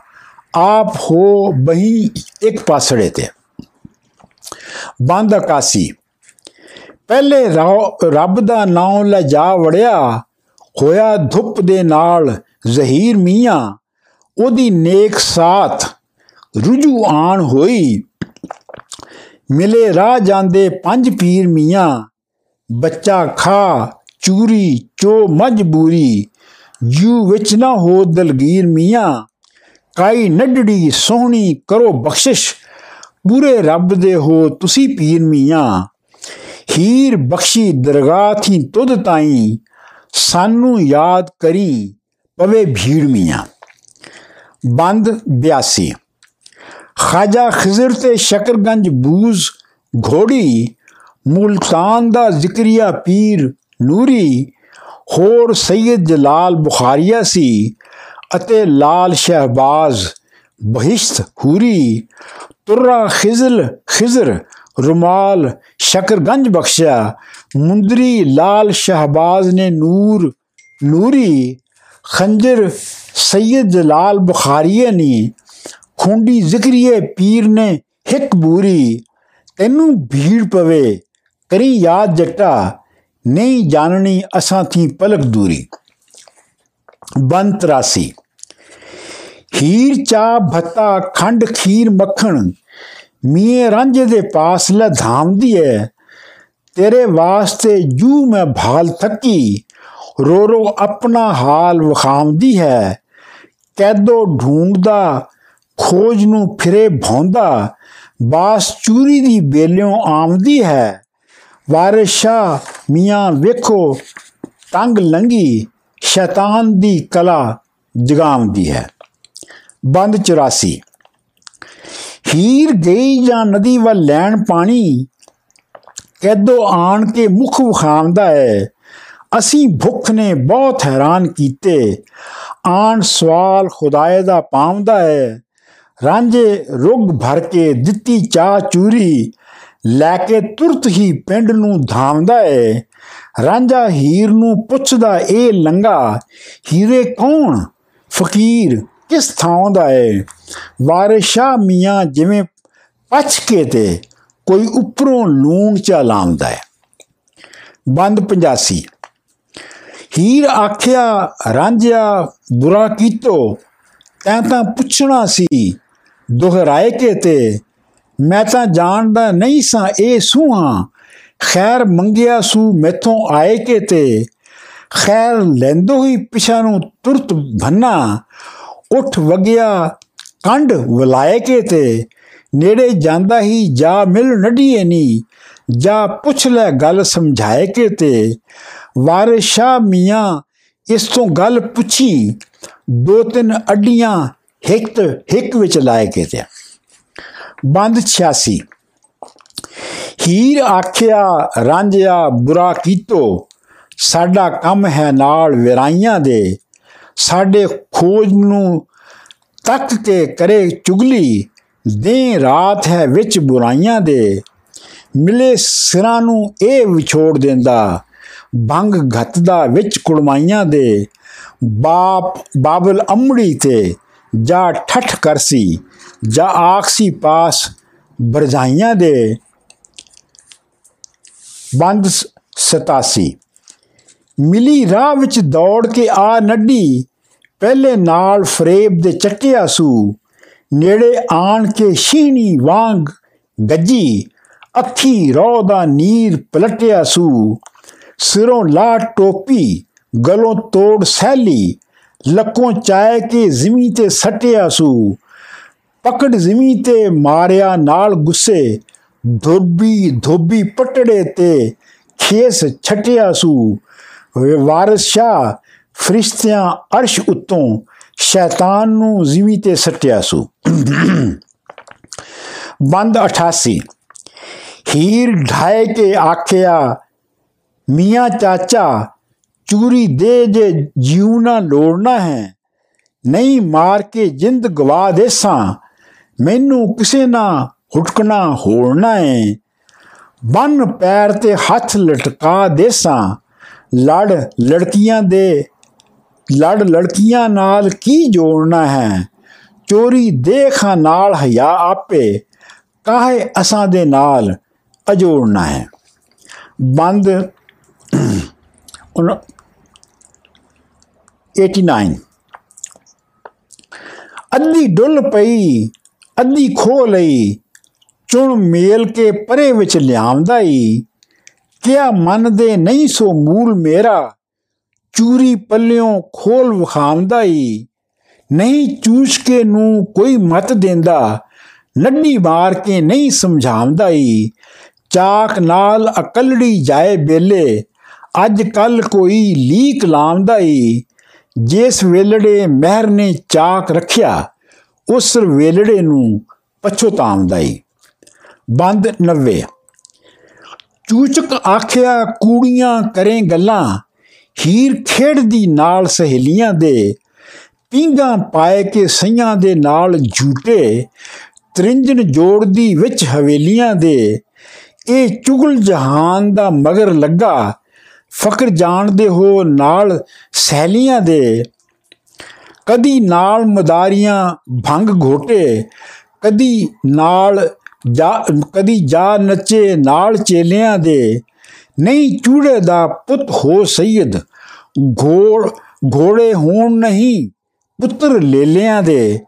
ਆਪ ਹੋ ਬਹੀ ਇੱਕ ਪਾਸੜੇ ਤੇ ਬੰਦ ਆਕਾਸੀ ਪਹਿਲੇ ਰੱਬ ਦਾ ਨਾਮ ਲੈ ਜਾ ਵੜਿਆ, ਹੋਇਆ ਧੁੱਪ ਦੇ ਨਾਲ ਜ਼ਹੀਰ ਮੀਆਂ, ਉਹਦੀ ਨੇਕ ਸਾਥ ਰੁਜੂ ਆਣ ਹੋਈ। ਮਿਲੇ ਰਾਹ ਜਾਂਦੇ ਪੰਜ ਪੀਰ ਮੀਆਂ, ਬੱਚਾ ਖਾ, ਚੂਰੀ, ਚੋ ਮਜਬੂਰੀ ਜੂ ਵਿੱਚ ਨਾ ਹੋ ਦਲਗੀਰ ਮੀਆਂ। ਕਾਈ ਨੱਡੜੀ, ਸੋਹਣੀ, ਕਰੋ ਬਖਸ਼ਿਸ਼। ਬੁਰੇ ਰੱਬ ਦੇ ਹੋ ਤੁਸੀਂ ਪੀਰ ਮੀਆਂ। ਹੀਰ ਬਖਸ਼ੀ ਦਰਗਾਹ ਥੀ ਤੁਧ ਤਾਈ। ਸਾਨੂੰ ਯਾਦ ਕਰੀ ਪਵੇ ਭੀੜ ਮੀਆਂ। ਬੰਦ 82 ਖਾਜਾ ਖਜ਼ਰ ਤੇ ਸ਼ਕਰਗੰਜ ਬੂਜ਼ ਘੋੜੀ। ਮੁਲਤਾਨ ਦਾ ਜ਼ਿਕਰੀਆ ਪੀਰ ਨੂਰੀ। ਹੋਰ ਸੈਦ ਜਲਾਲ ਬੁਖਾਰੀਆ ਸੀ। ਅਤੇ ਲਾਲ ਸ਼ਹਿਬਾਜ਼, ਬਹਿਸ਼ਤ ਹੂਰੀ ਤੁਰਾ ਖਿਜ਼ਲ, ਖਿਜ਼ਰ, ਰੁਮਾਲ, ਸ਼ਕਰਗੰਜ ਬਖਸ਼ਿਆ, ਮੁੰਦਰੀ ਲਾਲ ਸ਼ਹਿਬਾਜ਼ ਨੇ ਨੂਰ, ਨੂਰੀ, ਖੰਜਰ ਸੈਦ ਜਲਾਲ ਬੁਖਾਰੀਏ ਨੇ, ਖੁੰਡੀ ਜ਼ਿਕਰੀਏ ਪੀਰ ਨੇ ਹਿੱਕ ਬੂਰੀ, ਤੈਨੂੰ ਭੀੜ ਪਵੇ, ਕਰੀ ਯਾਦ ਜੱਟਾ, ਨਹੀਂ ਜਾਣਣੀ ਅਸਾਂ ਥੀ ਪਲਕ ਦੂਰੀ। ਬੰਤ ਰਾਸੀ। ਹੀਰ ਚਾ ਭੱਤਾ, ਖੰਡ, ਖੀਰ, ਮੱਖਣ। ਮੀਏ ਰਾਂਝੇ ਦੇ ਪਾਸ ਲੈ ਧਾਮਦੀ ਐ। ਤੇਰੇ ਵਾਸਤੇ ਜੂ ਮੈਂ ਭਾਲ ਥੱਕੀ। ਰੋ ਰੋ ਆਪਣਾ ਹਾਲ ਵਖਾਉਂਦੀ ਹੈ। ਕੈਦੋ ਢੂੰਡਦਾ, ਖੋਜ ਨੂੰ ਫਿਰੇ ਭੌਂਦਾ। ਬਾਸ ਚੂਰੀ ਦੀ ਬੇਲਿਓਂ ਆਮਦੀ ਹੈ। ਵਾਰਿਸ ਮੀਆਂ ਵੇਖੋ, ਤੰਗ ਲੰਗੀ। ਸ਼ੈਤਾਨ ਦੀ ਕਲਾ ਜਗਾਉਂਦੀ ਹੈ। ਬੰਦ 84 ਹੀਰ ਗਈ ਜਾਂ ਨਦੀ ਵੱਲ ਲੈਣ ਪਾਣੀ, ਕੈਦੋ ਆਣ ਕੇ ਮੁਖ ਵਿਖਾਉਂਦਾ ਹੈ। ਅਸੀਂ ਭੁੱਖ ਨੇ ਬਹੁਤ ਹੈਰਾਨ ਕੀਤੇ। ਆਣ ਸਵਾਲ ਖੁਦਾਏ ਦਾ ਪਾਉਂਦਾ ਹੈ। ਰਾਂਝੇ ਰੁਗ ਭਰ ਕੇ ਦਿੱਤੀ ਚਾਹ ਚੂਰੀ, ਲੈ ਕੇ ਤੁਰਤ ਹੀ ਪਿੰਡ ਨੂੰ ਧਾਮਦਾ ਹੈ। ਰਾਂਝਾ ਹੀਰ ਨੂੰ ਪੁੱਛਦਾ ਇਹ ਲੰਗਾ, ਹੀਰੇ ਕੌਣ? ਫਕੀਰ ਕਿਸ ਥਾਂ ਦਾ ਹੈ ਵਾਰਿਸ਼ਾ ਮੀਆਂ ਜਿਵੇਂ ਪਛ ਕੇ ਤੇ ਕੋਈ ਉੱਪਰੋਂ ਲੂਣ ਚਾ ਲਾਉਂਦਾ ਹੈ ਬੰਦ 85 ਹੀਰ ਆਖਿਆ, ਰਾਂਝਿਆ, ਬੁਰਾ ਕੀਤੋ। ਤੈਂ ਤਾਂ ਪੁੱਛਣਾ ਸੀ, ਦੁਹਰਾਏ ਕੇ ਤੇ। ਮੈਂ ਤਾਂ ਜਾਣਦਾ ਨਹੀਂ ਸਾਂ ਇਹ ਸੂਹਾਂ ਖੈਰ ਮੰਗਿਆ ਸੂ ਮੈਥੋਂ ਆਏ ਕੇ ਤੇ? ਖੈਰ ਲੈਂਦੋ ਹੀ ਪਿਛਾ ਨੂੰ ਤੁਰਤ ਭੰਨਾ ਉੱਠ ਵਗਿਆ ਕੰਡ ਵਲਾਏ ਕੇ ਤੇ? ਨੇੜੇ ਜਾਂਦਾ ਹੀ ਜਾ ਮਿਲ ਨਡੀਏ ਨੀ। ਜਾ ਪੁੱਛ ਲੈ ਗੱਲ ਸਮਝਾਏ ਕੇ ਤੇ? ਵਾਰਿਸ ਸ਼ਾਹ ਮੀਆਂ ਇਸ ਤੋਂ ਗੱਲ ਪੁੱਛੀ। ਦੋ ਤਿੰਨ ਅੱਡੀਆਂ ਹਿੱਕ ਹਿੱਕ ਵਿੱਚ ਲਾਏ ਕੇ ਤੇ। ਬੰਦ 86 ਹੀਰ ਆਖਿਆ, ਰਾਂਝਿਆ, ਬੁਰਾ ਕੀਤੋ। ਸਾਡਾ ਕੰਮ ਹੈ ਨਾਲ ਵਿਰਾਈਆਂ ਦੇ। ਸਾਡੇ ਖੋਜ ਨੂੰ ਤੱਕ ਕੇ ਕਰੇ ਚੁਗਲੀ। ਦੇ ਰਾਤ ਹੈ ਵਿੱਚ ਬੁਰਾਈਆਂ ਦੇ। ਮਿਲੇ ਸਿਰਾਂ ਨੂੰ ਇਹ ਵਿਛੋੜ ਦਿੰਦਾ। ਭੰਗ ਘਤਦਾ ਵਿੱਚ ਕੁੜਮਾਈਆਂ ਦੇ। ਬਾਪ ਬਾਬਲ ਅਮੜੀ ਤੇ ਜਾ ਠਠ ਕਰਸੀ। ਜਾ ਆਖਸੀ ਪਾਸ ਬਰਜਾਈਆਂ ਦੇ। ਬੰਦ 87 ਮਿਲੀ ਰਾਹ ਵਿੱਚ ਦੌੜ ਕੇ ਆ ਨੱਡੀ ਪਹਿਲੇ ਨਾਲ ਫਰੇਬ ਦੇ ਚੱਕਿਆ ਸੂ ਨੇੜੇ ਆਣ ਕੇ ਸ਼ੀਣੀ ਵਾਂਗ ਗੱਜੀ, ਅੱਖੀ ਰੋ ਦਾ ਨੀਰ ਪਲਟਿਆ ਸੂ। ਸਿਰੋਂ ਲਾ ਟੋਪੀ, ਗਲੋਂ ਤੋੜ ਸੈਲੀ ਲੱਕੋਂ ਚਾਏ ਕੇ ਜ਼ਮੀਨ ਤੇ ਸਟਿਆ ਸੂ। ਪਕੜ ਜ਼ਮੀਨ ਤੇ ਮਾਰਿਆ ਨਾਲ ਗੁੱਸੇ ਧੋਬੀ ਧੋਬੀ ਪਟੜੇ ਤੇ ਖੇਸ ਛਟਿਆ ਸੂ। ਵਾਰਿਸ ਸ਼ਾਹ, ਫਰਿਸ਼ਤਿਆਂ ਅਰਸ਼ ਉਤੋਂ ਸ਼ੈਤਾਨ ਨੂੰ ਜ਼ਮੀਨ ਤੇ ਸਟਿਆ ਸੂ। ਬੰਦ 88 ਹੀਰ ਢਾਏ ਕੇ ਆਖਿਆ, ਮੀਆਂ ਚਾਚਾ, ਚੂਰੀ ਦੇ ਜੇ ਜੀਉਣਾ ਲੋੜਨਾ ਹੈ। ਨਹੀਂ ਮਾਰ ਕੇ ਜਿੰਦ ਗਵਾ ਦੇਸਾਂ। ਮੈਨੂੰ ਕਿਸੇ ਨਾ ਹੁਟਕਣਾ ਹੋਣਾ ਹੈ ਬੰਨ ਪੈਰ ਤੇ ਹੱਥ ਲਟਕਾ ਦੇਸਾਂ ਲੜ ਲੜਕੀਆਂ ਦੇ ਲੜ ਲੜਕੀਆਂ ਨਾਲ ਕੀ ਜੋੜਨਾ ਹੈ ਚੋਰੀ ਦੇਖਾਂ ਨਾਲ ਹਿਆ ਆਪੇ ਕਾਹੇ ਅਸਾਂ ਦੇ ਨਾਲ ਅਜੋੜਨਾ ਹੈ ਬੰਦ 89 ਅੱਧੀ ਡੁੱਲ ਪਈ ਅੱਧੀ ਖੋ ਲਈ ਚੁਣ ਮੇਲ ਕੇ ਪਰੇ ਵਿੱਚ ਲਿਆਉਂਦਾ ਈ। ਕਿਆ ਮਨ ਦੇ ਨਹੀਂ ਸੋ ਮੂਲ ਮੇਰਾ। ਚੂਰੀ ਪੱਲਿਓਂ ਖੋਲ ਵਿਖਾਉਂਦਾ ਈ। ਨਹੀਂ ਚੂਸ ਕੇ ਨੂੰ ਕੋਈ ਮਤ ਦਿੰਦਾ। ਨੱਡੀ ਮਾਰ ਕੇ ਨਹੀਂ ਸਮਝਾਉਂਦਾ ਈ। ਚਾਕ ਨਾਲ ਅਕਲੜੀ ਜਾਏ ਬੇਲੇ। ਅੱਜ ਕੱਲ ਕੋਈ ਲੀਕ ਲਾਉਂਦਾ ਈ। ਜਿਸ ਵੇਲੜੇ ਮਹਿਰ ਨੇ ਚਾਕ ਰੱਖਿਆ, ਉਸ ਵੇਲੜੇ ਨੂੰ ਪਛਤਾਉਂਦਾ ਈ। ਬੰਦ 90 ਚੂਚਕ ਆਖਿਆ, ਕੂੜੀਆਂ ਕਰੇ ਗੱਲਾਂ, ਹੀਰ ਖੇਡਦੀ ਨਾਲ ਸਹੇਲੀਆਂ ਦੇ ਪਿੰਗਾ ਪਾਏ ਕੇ ਸਈਆਂ ਦੇ ਨਾਲ ਝੂਟੇ ਤ੍ਰਿੰਜਨ ਜੋੜਦੀ ਵਿੱਚ ਹਵੇਲੀਆਂ ਦੇ, ਇਹ ਚੁਗਲ ਜਹਾਨ ਦਾ ਮਗਰ ਲੱਗਾ, ਫਕਰ ਜਾਣਦੇ ਹੋ ਨਾਲ ਸਹਿਲੀਆਂ ਦੇ। ਕਦੀ ਨਾਲ ਮਦਾਰੀਆਂ ਭੰਗ ਘੋਟੇ, ਕਦੀ ਨਾਲ ਜਾ, ਕਦੀ ਜਾ ਨੱਚੇ ਨਾਲ ਚੇਲਿਆਂ ਦੇ, ਨਹੀਂ ਚੂੜੇ ਦਾ ਪੁੱਤ ਹੋ ਸੈਦ ਘੋੜ, ਘੋੜੇ ਹੋਣ ਨਹੀਂ ਪੁੱਤਰ ਲੇਲਿਆਂ ਦੇ।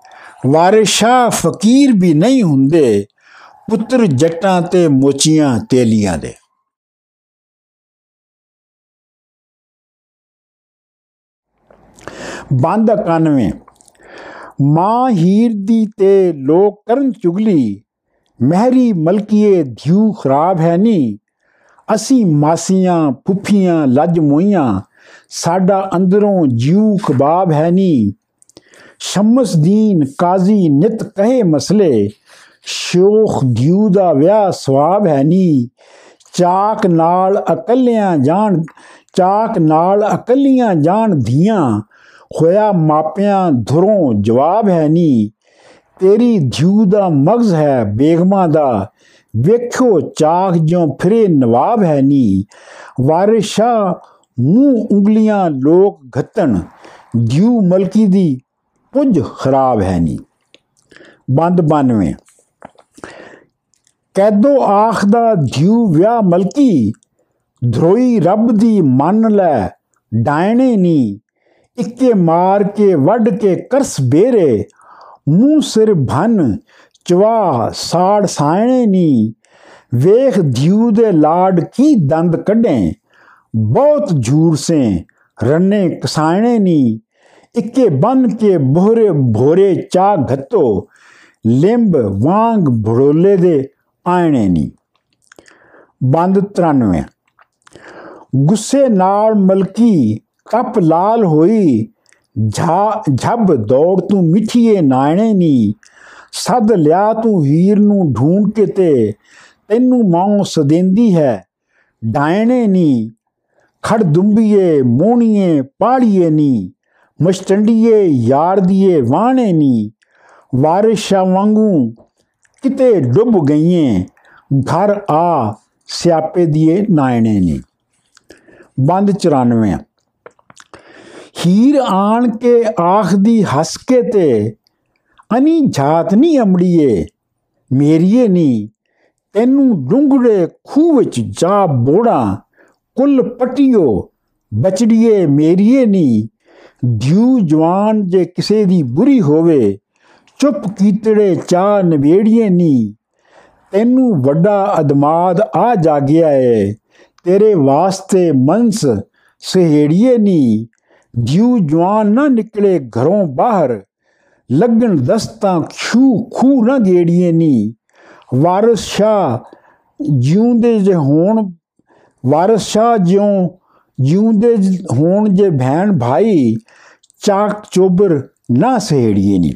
ਵਾਰਿਸ਼ਾ ਫਕੀਰ ਵੀ ਨਹੀਂ ਹੁੰਦੇ ਪੁੱਤਰ ਜੱਟਾਂ ਤੇ ਮੋਚੀਆਂ ਤੇਲੀਆਂ ਦੇ। ਬੰਦ 91 ਮਾਂ ਹੀਰ ਦੀ ਤੇ ਲੋਕ ਕਰਨ ਚੁਗਲੀ ਮਹਿਰੀ ਮਲਕੀਏ ਧਿਉ ਖਰਾਬ ਹੈ ਨੀ ਅਸੀਂ ਮਾਸੀਆਂ ਫੁੱਫੀਆਂ ਲੱਜ ਮੋਈਆਂ, ਸਾਡਾ ਅੰਦਰੋਂ ਜਿਉ ਕਬਾਬ ਹੈ ਨੀ ਸ਼ਮਸਦੀਨ ਕਾਜ਼ੀ ਨਿਤ ਕਹੇ ਮਸਲੇ ਸ਼ੋਖ ਦਿਉ ਦਾ ਵਿਆਹ ਸਵਾਬ ਹੈ ਨੀ ਚਾਕ ਨਾਲ ਅਕਲਿਆਂ ਜਾਣ, ਚਾਕ ਨਾਲ ਇਕੱਲੀਆਂ ਜਾਣ ਧੀਆਂ, ਹੋਇਆ ਮਾਪਿਆਂ ਧੁਰੋਂ ਜਵਾਬ ਹੈ ਨੀ ਤੇਰੀ ਧਿਉ ਦਾ ਮਗਜ਼ ਹੈ, ਬੇਗਮਾਂ ਦਾ। ਵੇਖੋ ਚਾਕ ਜਿਉ ਫਿਰੇ, ਨਵਾਬ ਹੈ ਨੀ। ਵਾਰਿਸ਼ਾ ਮੂੰਹ ਉਂਗਲੀਆਂ ਲੋਕ ਘਤਨ ਧਿਉ ਮਲਕੀ ਦੀ ਪੁੱਜ ਖਰਾਬ ਹੈ ਨੀ। ਬੰਦ 92 ਕੈਦੋ ਆਖਦਾ ਧਿਉ ਵਿਆਹ ਮਲਕੀ। ਧਰੋਈ ਰੱਬ ਦੀ ਮੰਨ ਲੈ, ਡਾਇਣੇ ਨੀ। ਇੱਕੇ ਮਾਰ ਕੇ ਵੱਢ ਕੇ ਕਰਸ ਬੇਰੇ। ਮੂੰਹ ਸਿਰ ਭਨ ਚਵਾ ਸਾੜ ਸਾਇਣੇ ਨੀ। ਵੇਖ ਧਿਉ ਦੇ ਲਾਡ ਕੀ ਦੰਦ ਕੱਢੇ। ਬਹੁਤ ਝੂਰ ਸੇ, ਰੰਨੇ ਕਸਾਇਣੇ ਨੀ। ਇੱਕੇ ਬਨ ਕੇ ਬੋਰੇ ਭੋਰੇ ਚਾ ਘੱਤੋ। ਲਿੰਬ ਵਾਂਗ ਭੜੋਲੇ ਦੇ ਆਇਣੇ ਨੀ। ਬੰਦ 93 ਗੁੱਸੇ ਨਾਲ ਮਲਕੀ, ਕੱਪ ਲਾਲ ਹੋਈ ਝਾ, ਝੱਬ ਦੌੜ ਤੂੰ ਮਿੱਠੀਏ ਨਾਣੇ ਨੀ। ਸੱਦ ਲਿਆ ਤੂੰ ਹੀਰ ਨੂੰ ਢੂੰਡ ਕੇ ਤੇ, ਤੈਨੂੰ ਮਾਂ ਸਦੇਂਦੀ ਹੈ, ਡਾਇਣੇ ਨੀ। ਖੜ ਦੁੰਬੀਏ ਮੋਣੀਏ ਪਾੜੀਏ ਨੀ। ਮਸਟੰਡੀਏ ਯਾਰ ਦੀਏ ਵਾਣੇ ਨੀ। ਵਾਰਿਸ਼ਾਂ ਵਾਂਗੂ ਕਿਤੇ ਡੁੱਬ ਗਈਏ, ਘਰ ਆ, ਸਿਆਪੇ ਦੀਏ ਨਾਇਣੇ ਨੀ। ਬੰਦ 94 ਹੀਰ ਆਣ ਕੇ ਆਖਦੀ, ਹੱਸ ਕੇ ਤੇ, ਅਨੀ ਜਾਤ ਨਹੀਂ ਅਮੜੀਏ, ਮੇਰੀਏ ਨੀ, ਤੈਨੂੰ ਡੁੰਗੜੇ ਖੂਹ ਵਿੱਚ ਜਾ ਬੋੜਾ, ਕੁੱਲ ਪਟਿਓ, ਬਚੜੀਏ ਮੇਰੀਏ ਨੀ ਦਿਉ ਜਵਾਨ ਜੇ ਕਿਸੇ ਦੀ ਬੁਰੀ ਹੋਵੇ, ਚੁੱਪ ਕੀਤੜੇ ਚਾ ਨਵੇੜੀਏ ਨੀ, ਤੈਨੂੰ ਵੱਡਾ ਅਦਮਾਦ ਆ ਜਾਗਿਆ ਏ, ਤੇਰੇ ਵਾਸਤੇ ਮਨਸ ਸਹੇੜੀਏ ਨੀ ਦਿਉ ਜਵਾਨ ਨਾ ਨਿਕਲੇ ਘਰੋਂ ਬਾਹਰ, ਲੱਗਣ ਦਸਤਾਂ ਖੂ ਖੂ ਨਾ ਗੇੜੀਏ ਨੀ। ਵਾਰਿਸ ਸ਼ਾ ਜਿਉਂਦੇ ਜੇ ਹੋਣ, ਵਾਰਿਸ ਸ਼ਾ ਜਿਉਂ ਜਿਉਂਦੇ ਹੋਣ ਜੇ ਭੈਣ ਭਾਈ, ਚਾਕ ਚੋਬਰ ਨਾ ਸਹੇੜੀਏ ਨੀ।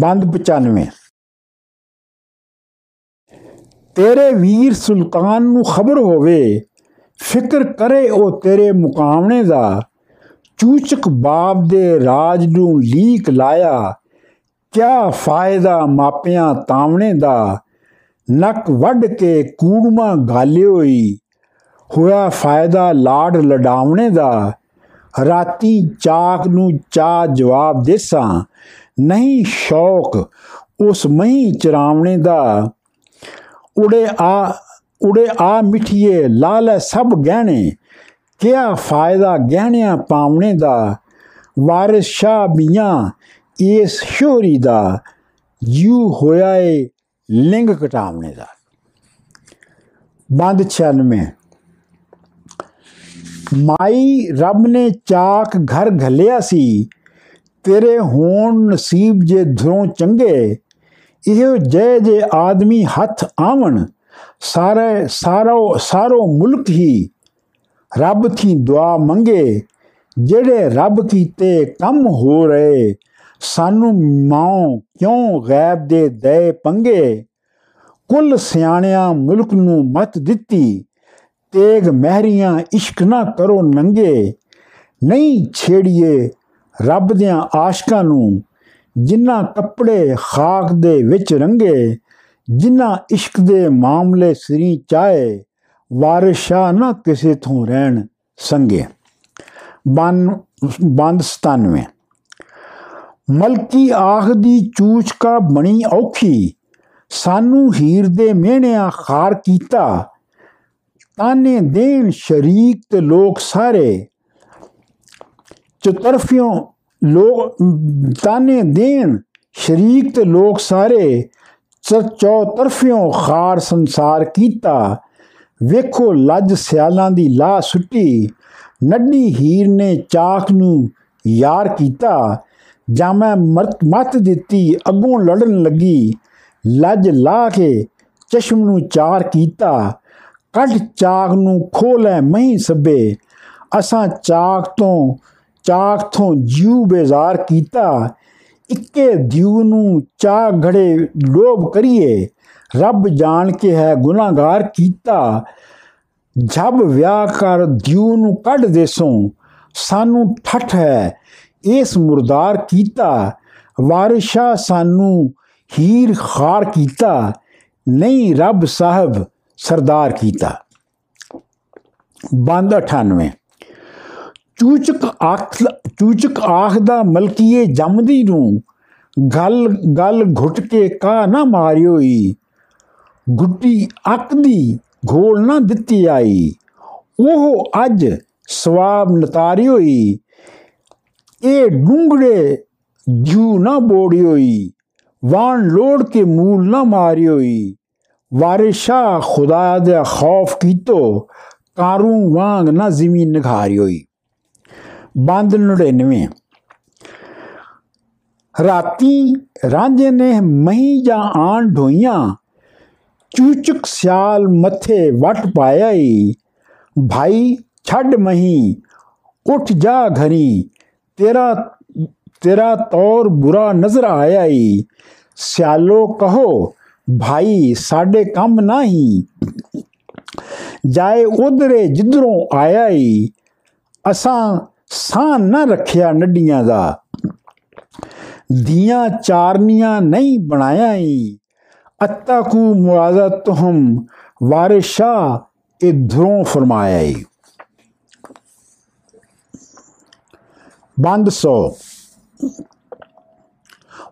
ਬੰਦ 95 ਤੇਰੇ ਵੀਰ ਸੁਲਤਾਨ ਨੂੰ ਖਬਰ ਹੋਵੇ, ਫਿਕਰ ਕਰੇ ਉਹ ਤੇਰੇ ਮੁਕਾਮਣੇ ਦਾ। ਚੂਚਕ ਬਾਪ ਦੇ ਰਾਜ ਨੂੰ ਲੀਕ ਲਾਇਆ, ਕਿਆ ਫਾਇਦਾ ਮਾਪਿਆਂ ਤਾਵਣੇ ਦਾ? ਨੱਕ ਵੱਢ ਕੇ ਕੂੜਮਾ ਗਾਲਿਓਈ ਹੋਇਆ ਫਾਇਦਾ ਲਾੜ ਲਡਾਵਣੇ ਦਾ। ਰਾਤੀ ਚਾਕ ਨੂੰ ਚਾ ਜਵਾਬ ਦੇਸਾਂ, ਨਹੀਂ ਸ਼ੌਕ ਉਸ ਮਹੀਂ ਚਰਾਵਣੇ ਦਾ। ਉੜੇ ਆ ਉੜੇ ਆ ਮਿਠੀਏ ਲਾਲ ਸਭ ਗਹਿਣੇ। ਕਿਆ ਫਾਇਦਾ ਗਹਿਣਿਆਂ ਪਾਵਣੇ ਦਾ? ਵਾਰਿਸ ਸ਼ਾਹ ਬੀਆਂ ਇਸ ਸ਼ੋਰੀ ਦਾ। ਯੂ ਹੋਇਆ ਏ ਲਿੰਗ ਕਟਾਵਣੇ ਦਾ। ਬੰਦ 96 ਮਾਈ ਰੱਬ ਨੇ ਚਾਕ ਘਰ ਘਲਿਆ ਸੀ। ਤੇਰੇ ਹੋਣ ਨਸੀਬ ਜੇ ਧਰੋਂ ਚੰਗੇ। ਇਹੋ ਜੇ ਜੇ ਆਦਮੀ ਹੱਥ ਆਵਣ, ਸਾਰੇ ਸਾਰੋ ਸਾਰੋ ਮੁਲਕ ਹੀ ਰੱਬ ਥੀ ਦੁਆ ਮੰਗੇ, ਜਿਹੜੇ ਰੱਬ ਕੀਤੇ ਕੰਮ ਹੋ ਰਹੇ, ਸਾਨੂੰ ਮਾਂ ਕਿਉਂ ਗੈਬ ਦੇ ਦੇ ਪੰਗੇ? ਕੁੱਲ ਸਿਆਣਿਆਂ ਮੁਲਕ ਨੂੰ ਮਤ ਦਿੱਤੀ, ਤੇਗ ਮਹਿਰੀਆਂ ਇਸ਼ਕ ਨਾ ਕਰੋ ਨੰਗੇ। ਨਹੀਂ ਛੇੜੀਏ ਰੱਬ ਦਿਆਂ ਆਸ਼ਕਾਂ ਨੂੰ, ਜਿਨ੍ਹਾਂ ਕੱਪੜੇ ਖਾਕ ਦੇ ਵਿੱਚ ਰੰਗੇ, ਜਿਨ੍ਹਾਂ ਇਸ਼ਕ ਦੇ ਮਾਮਲੇ ਸਰੀ ਚਾਏ ਵਾਰਿਸ਼ਾ ਨਾ ਕਿਸੇ ਤੋਂ ਰਹਿਣ ਸੰਗੇ। ਬਨ, ਬੰਦ 97 ਮਲਕੀ ਆਖ ਦੀ ਚੂਚ ਕਾ ਬਣੀ ਔਖੀ, ਸਾਨੂੰ ਹੀਰ ਦੇ ਮਿਹਣਿਆਂ ਖਾਰ ਕੀਤਾ। ਤਾਨੇ ਦੇਣ ਸ਼ਰੀਕ ਤੇ ਲੋਕ ਸਾਰੇ। ਚਤਰਫਿਓਂ ਲੋਕ, ਤਾਨੇ ਦੇਣ ਸ਼ਰੀਕ ਤੇ ਲੋਕ ਸਾਰੇ। ਚੌ ਤਰਫਿਓਂ ਖਾਰ ਸੰਸਾਰ ਕੀਤਾ। ਵੇਖੋ ਲੱਜ ਸਿਆਲਾਂ ਦੀ ਲਾ ਸੁੱਟੀ। ਨੱਡੀ ਹੀਰ ਨੇ ਚਾਕ ਨੂੰ ਯਾਰ ਕੀਤਾ। ਜਾਂ ਮੈਂ ਮਤ ਦਿੱਤੀ, ਅੱਗੋਂ ਲੜਨ ਲੱਗੀ। ਲੱਜ ਲਾ ਕੇ ਚਸ਼ਮ ਨੂੰ ਚਾਰ ਕੀਤਾ। ਕੱਢ ਚਾਕ ਨੂੰ ਖੋਲੇ ਮਹੀਂ ਸੱਬੇ। ਅਸਾਂ ਚਾਕ ਤੋਂ ਚਾਕ ਤੋਂ ਜਿਉ ਬੇਜ਼ਾਰ ਕੀਤਾ। ਇੱਕੇ ਦਿਉ ਨੂੰ ਚਾਕ ਘੜੇ ਲੋਭ ਕਰੀਏ। ਰੱਬ ਜਾਣ ਕੇ ਹੈ ਗੁਨਾਹਗਾਰ ਕੀਤਾ। ਜਬ ਵਿਆਹ ਕਰ ਦਿਉ ਨੂੰ ਕੱਢ ਦੇਸੋਂ, ਸਾਨੂੰ ਠੱਠ ਹੈ, ਇਸ ਮੁਰਦਾਰ ਕੀਤਾ। ਵਾਰਿਸ਼ਾ ਸਾਨੂੰ ਹੀਰ ਖਾਰ ਕੀਤਾ, ਨਹੀਂ ਰੱਬ ਸਾਹਿਬ ਸਰਦਾਰ ਕੀਤਾ। ਬੰਦ 98 ਚੂਚਕ ਆਖ ਚੂਚਕ ਆਖਦਾ ਮਲਕੀਏ ਜੰਮਦੀ ਨੂੰ, ਗੱਲ ਗੱਲ ਘੁੱਟ ਕੇ ਕਾ ਨਾ ਮਾਰਿਓਈ। ਗੁੱਟੀ ਅੱਕ ਦੀ ਘੋਲ ਨਾ ਦਿੱਤੀ ਆਈ। ਉਹ ਅੱਜ ਸਵਾਬ ਹੋਈ। ਇਹ ਡੂੰਗੜੇ ਜੂ ਨਾ ਬੋੜਿਓਈ ਵਾਣ ਲੋੜ ਕੇ ਮੂਲ ਨਾ ਮਾਰੀ ਹੋਈ। ਵਾਰਿਸ਼ਾ ਖੁਦਾ ਦੇ ਖੌਫ ਕੀਤੋ, ਕਾਰੂ ਵਾਂਗ ਨਾ ਜ਼ਮੀਨ ਹੋਈ। ਬੰਦ 99 ਰਾਤੀ ਰਾਂਝੇ ਨੇ ਮਹੀ ਜਾਂ ਆਣ ਢੋਈਆਂ ਚੂਚਕ ਸਿਆਲ ਮੱਥੇ ਵਟ ਪਾਇਆ ਈ ਭਾਈ ਛੱਡ ਮਹੀ, ਉੱਠ ਜਾ ਘਰੀ, ਤੇਰਾ ਤੇਰਾ ਤੌਰ ਬੁਰਾ ਨਜ਼ਰ ਆਇਆ ਈ ਸਿਆਲੋ ਕਹੋ, ਭਾਈ ਸਾਡੇ ਕੰਮ ਨਹੀਂ। ਜਾਏ ਉਧਰੇ ਜਿੱਧਰੋਂ ਆਇਆ ਈ ਅਸਾਂ ਸਾਹ ਨਾ ਰੱਖਿਆ ਨੱਡੀਆਂ ਦਾ। ਦੀਆਂ ਚਾਰਨੀਆਂ ਨਹੀਂ ਬਣਾਇਆ ਈ اتاکو معاذہ تہم وارشا ادھروں فرمایا بند سو۔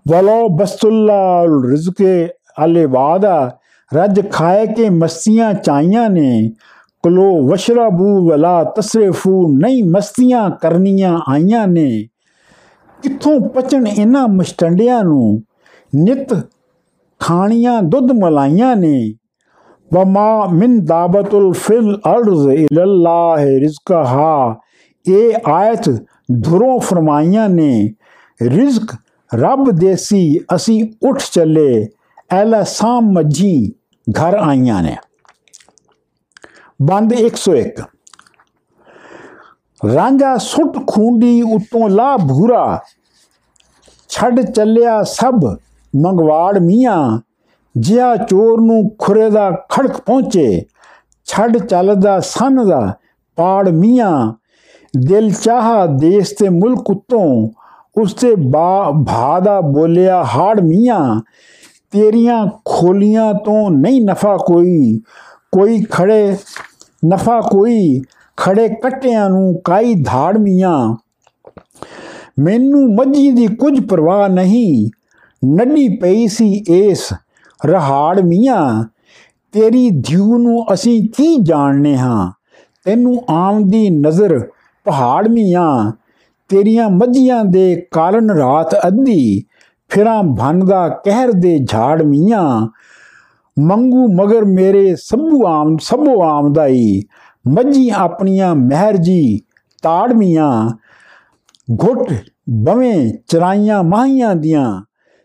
ولو بست اللہ رزق الوادہ رج کھائے کے مستیاں چائیاں نے، کلو وشربو ولا تصرفو نئی مستیاں کرنیاں آئیاں نے۔ کتھوں پچن انہاں مشٹنڈیاں نو نت ਖਾਣੀਆਂ, ਦੁੱਧ ਮਲਾਈਆਂ ਨੇ। ਵਮਾ ਮਿਨ ਦਾਬਤੁਲ ਫਿਲ ਅਰਜ਼ ਇਲੱਲਾਹ ਰਿਜ਼ਕਹਾ। ਇਹ ਆਇਤ ਧੁਰੋਂ ਫਰਮਾਈਆਂ ਨੇ। ਰਿਜ਼ਕ ਰੱਬ ਦੇਸੀ ਅਸੀਂ ਉੱਠ ਚੱਲੇ। ਐਲਾ ਸਾਮ ਮੱਝੀ ਘਰ ਆਈਆਂ ਨੇ। ਬੰਦ 101 ਰਾਂਝਾ ਸੁੱਟ ਖੂੰਡੀ ਉਤੋਂ ਲਾ ਭੂਰਾ। ਛੱਡ ਚੱਲਿਆ ਸਭ ਮੰਗਵਾੜ ਮੀਆਂ। ਜਿਆ ਚੋਰ ਨੂੰ ਖੁਰੇ ਦਾ ਖੜਕ ਪਹੁੰਚੇ, ਛੱਡ ਚੱਲਦਾ ਸਨ ਦਾ ਪਾੜ ਮੀਆਂ। ਦਿਲ ਚਾਹਾ ਦੇਸ ਤੇ ਮੁਲਕ ਉਤੋਂ ਉਸਤੇ ਬਾ ਭਾ ਦਾ ਬੋਲਿਆ ਹਾੜ ਮੀਆਂ। ਤੇਰੀਆਂ ਖੋਲੀਆਂ ਤੋਂ ਨਹੀਂ ਨਫਾ ਕੋਈ ਕੋਈ ਖੜੇ ਨਫਾ ਕੋਈ, ਖੜੇ ਕੱਟਿਆਂ ਨੂੰ ਕਾਈ ਧਾੜ ਮੀਆਂ। ਮੈਨੂੰ ਮੱਝੀ ਦੀ ਕੁਝ ਪਰਵਾਹ ਨਹੀਂ ਨੱਡੀ ਪਈ ਸੀ ਇਸ ਰਹਾੜ ਮੀਆਂ, ਤੇਰੀ ਧਿਉ ਨੂੰ ਅਸੀਂ ਕੀ ਜਾਣਨੇ ਹਾਂ? ਤੈਨੂੰ ਆਮਦੀ ਨਜ਼ਰ ਪਹਾੜ ਮੀਆਂ, ਤੇਰੀਆਂ ਮੱਝੀਆਂ ਦੇ ਕਾਰਨ ਰਾਤ ਅੱਧੀ, ਫਿਰਾਂ ਭੰਨਦਾ ਕਹਿਰ ਦੇ ਝਾੜ ਮੀਆਂ। ਮੰਗੂ ਮਗਰ ਮੇਰੇ ਸਭੂ ਆਮ, ਸਭੋ ਆਮਦਾਈ, ਮੱਝੀ ਆਪਣੀਆਂ ਮਹਿਰ ਜੀ ਤਾੜ ਮੀਆਂ। ਘੁੱਟ ਬਵੇਂ ਚਰਾਈਆਂ ਮਾਹੀਆਂ ਦੀਆਂ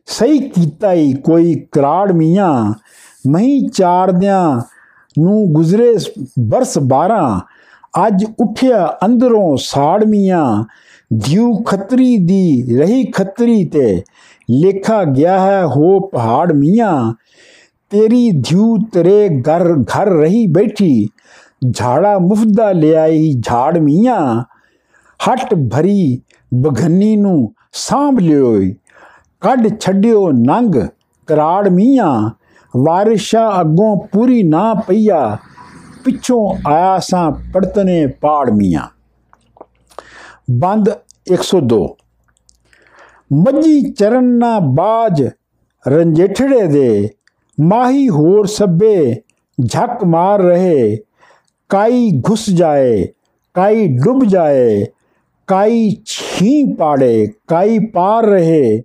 ਸਹੀ ਕੀਤਾ ਹੀ ਕੋਈ ਕਰਾੜ ਮੀਆਂ, ਮਹੀਂ ਚਾਰਦਿਆਂ ਨੂੰ ਗੁਜ਼ਰੇ ਬਰਸ 12 ਅੱਜ ਉੱਠਿਆ ਅੰਦਰੋਂ ਸਾੜ ਮੀਆਂ ਦਿਉ ਖੱਤਰੀ ਦੀ ਰਹੀ ਖੱਤਰੀ ਤੇ ਲੇਖਾ ਗਿਆ ਹੈ ਹੋ ਪਹਾੜ ਮੀਆਂ, ਤੇਰੀ ਧਿਉ ਤੇਰੇ ਘਰ ਘਰ ਰਹੀ ਬੈਠੀ, ਝਾੜਾ ਮੁਫਦਾ ਲਿਆਈ ਝਾੜ ਮੀਆਂ, ਹਟ ਭਰੀ ਬਗੰਨੀ ਨੂੰ ਸਾਂਭ ਲਿਓਈ ਕੱਢ ਛੱਡਿਓ ਨੰਗ, ਕਰਾੜ ਮੀਆਂ, ਵਾਰਿਸ਼ਾ ਅੱਗੋਂ ਪੂਰੀ ਨਾ ਪਈਆ, ਪਿੱਛੋਂ ਆਇਆ ਸਾਂ ਪੜਤਨੇ ਪਾੜ ਮੀਆਂ। ਬੰਦ 102 ਮੱਜੀ ਚਰਨ ਨਾ ਬਾਜ, ਰੰਜੇਠੜੇ ਦੇ, ਮਾਹੀ ਹੋਰ ਸੱਬੇ, ਝੱਕ ਮਾਰ ਰਹੇ, ਕਾਈ ਘੁਸ ਜਾਏ, ਕਾਈ ਡੁੱਬ ਜਾਏ, ਕਾਈ ਛੀ ਪਾੜੇ, ਕਾਈ ਪਾਰ ਰਹੇ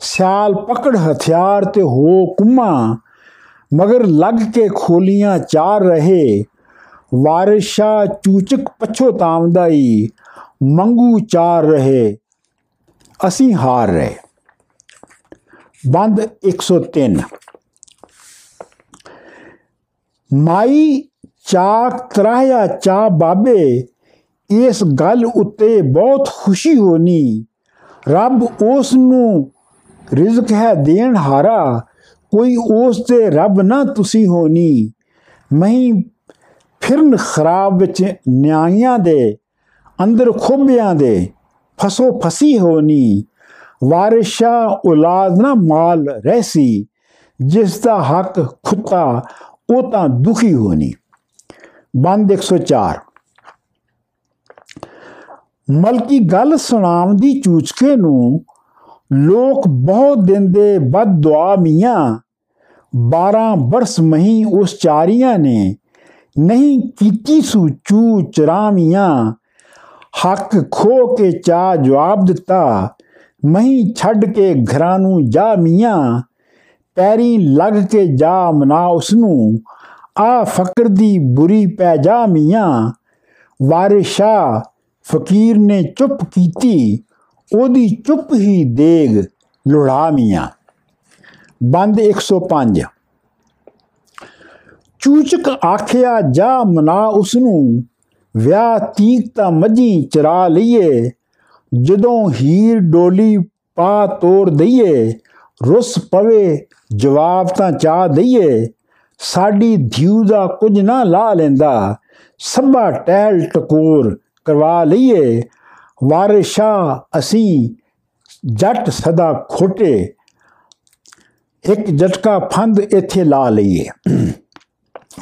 ਸਿਆਲ ਪਕੜ ਹਥਿਆਰ ਤੇ ਹੋ ਕੁਮਾ, ਮਗਰ ਲੱਗ ਕੇ ਖੋਲੀਆਂ ਚਾਰ ਰਹੇ। ਵਾਰਿਸ਼ਾ ਚੂਚਕ ਪਛੋ ਤਾਮਦਾਈ, ਮੰਗੂ ਚਾਰ ਰਹੇ, ਅਸੀਂ ਹਾਰ ਰਹੇ। ਬੰਦ 103 ਮਾਈ ਚਾਕ ਤਰਾਇਆ ਚਾ ਬਾਬੇ, ਇਸ ਗੱਲ ਉੱਤੇ ਬਹੁਤ ਖੁਸ਼ੀ ਹੋਣੀ। ਰੱਬ ਉਸ ਨੂੰ ਰਿਜ਼ਕ ਹੈ ਦੇਣ ਹਾਰਾ, ਕੋਈ ਉਸ ਤੇ ਰੱਬ ਨਾ ਤੁਸੀਂ ਹੋਣੀ ਮਹੀਂ ਫਿਰਨ ਖਰਾਬ ਵਿੱਚ ਨਿਆਈਆਂ ਦੇ, ਅੰਦਰ ਖੋਬਿਆਂ ਦੇ, ਫਸੋ ਫਸੀ ਹੋਣੀ ਵਾਰਿਸ਼ਾ ਔਲਾਦ ਨਾ ਮਾਲ ਰਹਿਸੀ ਜਿਸ ਦਾ ਹੱਕ ਖੁੱਤਾ, ਉਹ ਤਾਂ ਦੁਖੀ ਹੋਣੀ ਬੰਦ 104 ਮਲਕੀ ਗੱਲ ਸੁਣਾਉਂਦੀ ਚੂਚਕੇ ਨੂੰ ਲੋਕ ਬਹੁਤ ਦਿਨ ਦੇ ਬਦ ਦੁਆ ਮੀਆਂ। 12 ਬਰਸ ਮਹੀਂ ਉਸ ਚਾਰੀਆਂ ਨੇ, ਨਹੀਂ ਕੀਤੀ ਸੂ ਚੂ ਚਰਾਮੀਆਂ ਹੱਕ ਖੋ ਕੇ ਚਾ ਜਵਾਬ ਦਿੱਤਾ, ਮਹੀਂ ਛੱਡ ਕੇ ਘਰਾਂ ਨੂੰ ਜਾ ਮੀਆਂ। ਪੈਰੀ ਲੱਗ ਕੇ ਜਾ ਮਨਾ ਉਸ ਨੂੰ ਆ ਫਕਰ ਦੀ ਬੁਰੀ ਪੈ ਜਾ ਮੀਆਂ। ਵਾਰਿਸ਼ਾ ਫਕੀਰ ਨੇ ਚੁੱਪ ਕੀਤੀ ਉਹਦੀ ਚੁੱਪ ਹੀ ਦੇਗ ਲੁੜਾ ਮੀਆਂ ਬੰਦ 105 ਚੂਚਕ ਆਖਿਆ, ਜਾ ਮਨਾ ਉਸ ਨੂੰ ਵਿਆਹ ਤੀਕ ਤਾਂ ਮੱਝੀ ਚਰਾ ਲਈਏ। ਜਦੋਂ ਹੀਰ ਡੋਲੀ ਪਾ ਤੋੜ ਦਈਏ, ਰੁੱਸ ਪਵੇ, ਜਵਾਬ ਤਾਂ ਚਾ ਦਈਏ। ਸਾਡੀ ਧਿਉ ਦਾ ਕੁਝ ਨਾ ਲਾ ਲੈਂਦਾ, ਸਭਾ ਟਹਿਲ ਟਕੋਰ ਕਰਵਾ ਲਈਏ। ਵਾਰਿਸ਼ਾ ਅਸੀਂ ਜੱਟ ਸਦਾ ਖੋਟੇ, ਇੱਕ ਜਟਕਾ ਫੰਦ ਇੱਥੇ ਲਾ ਲਈਏ।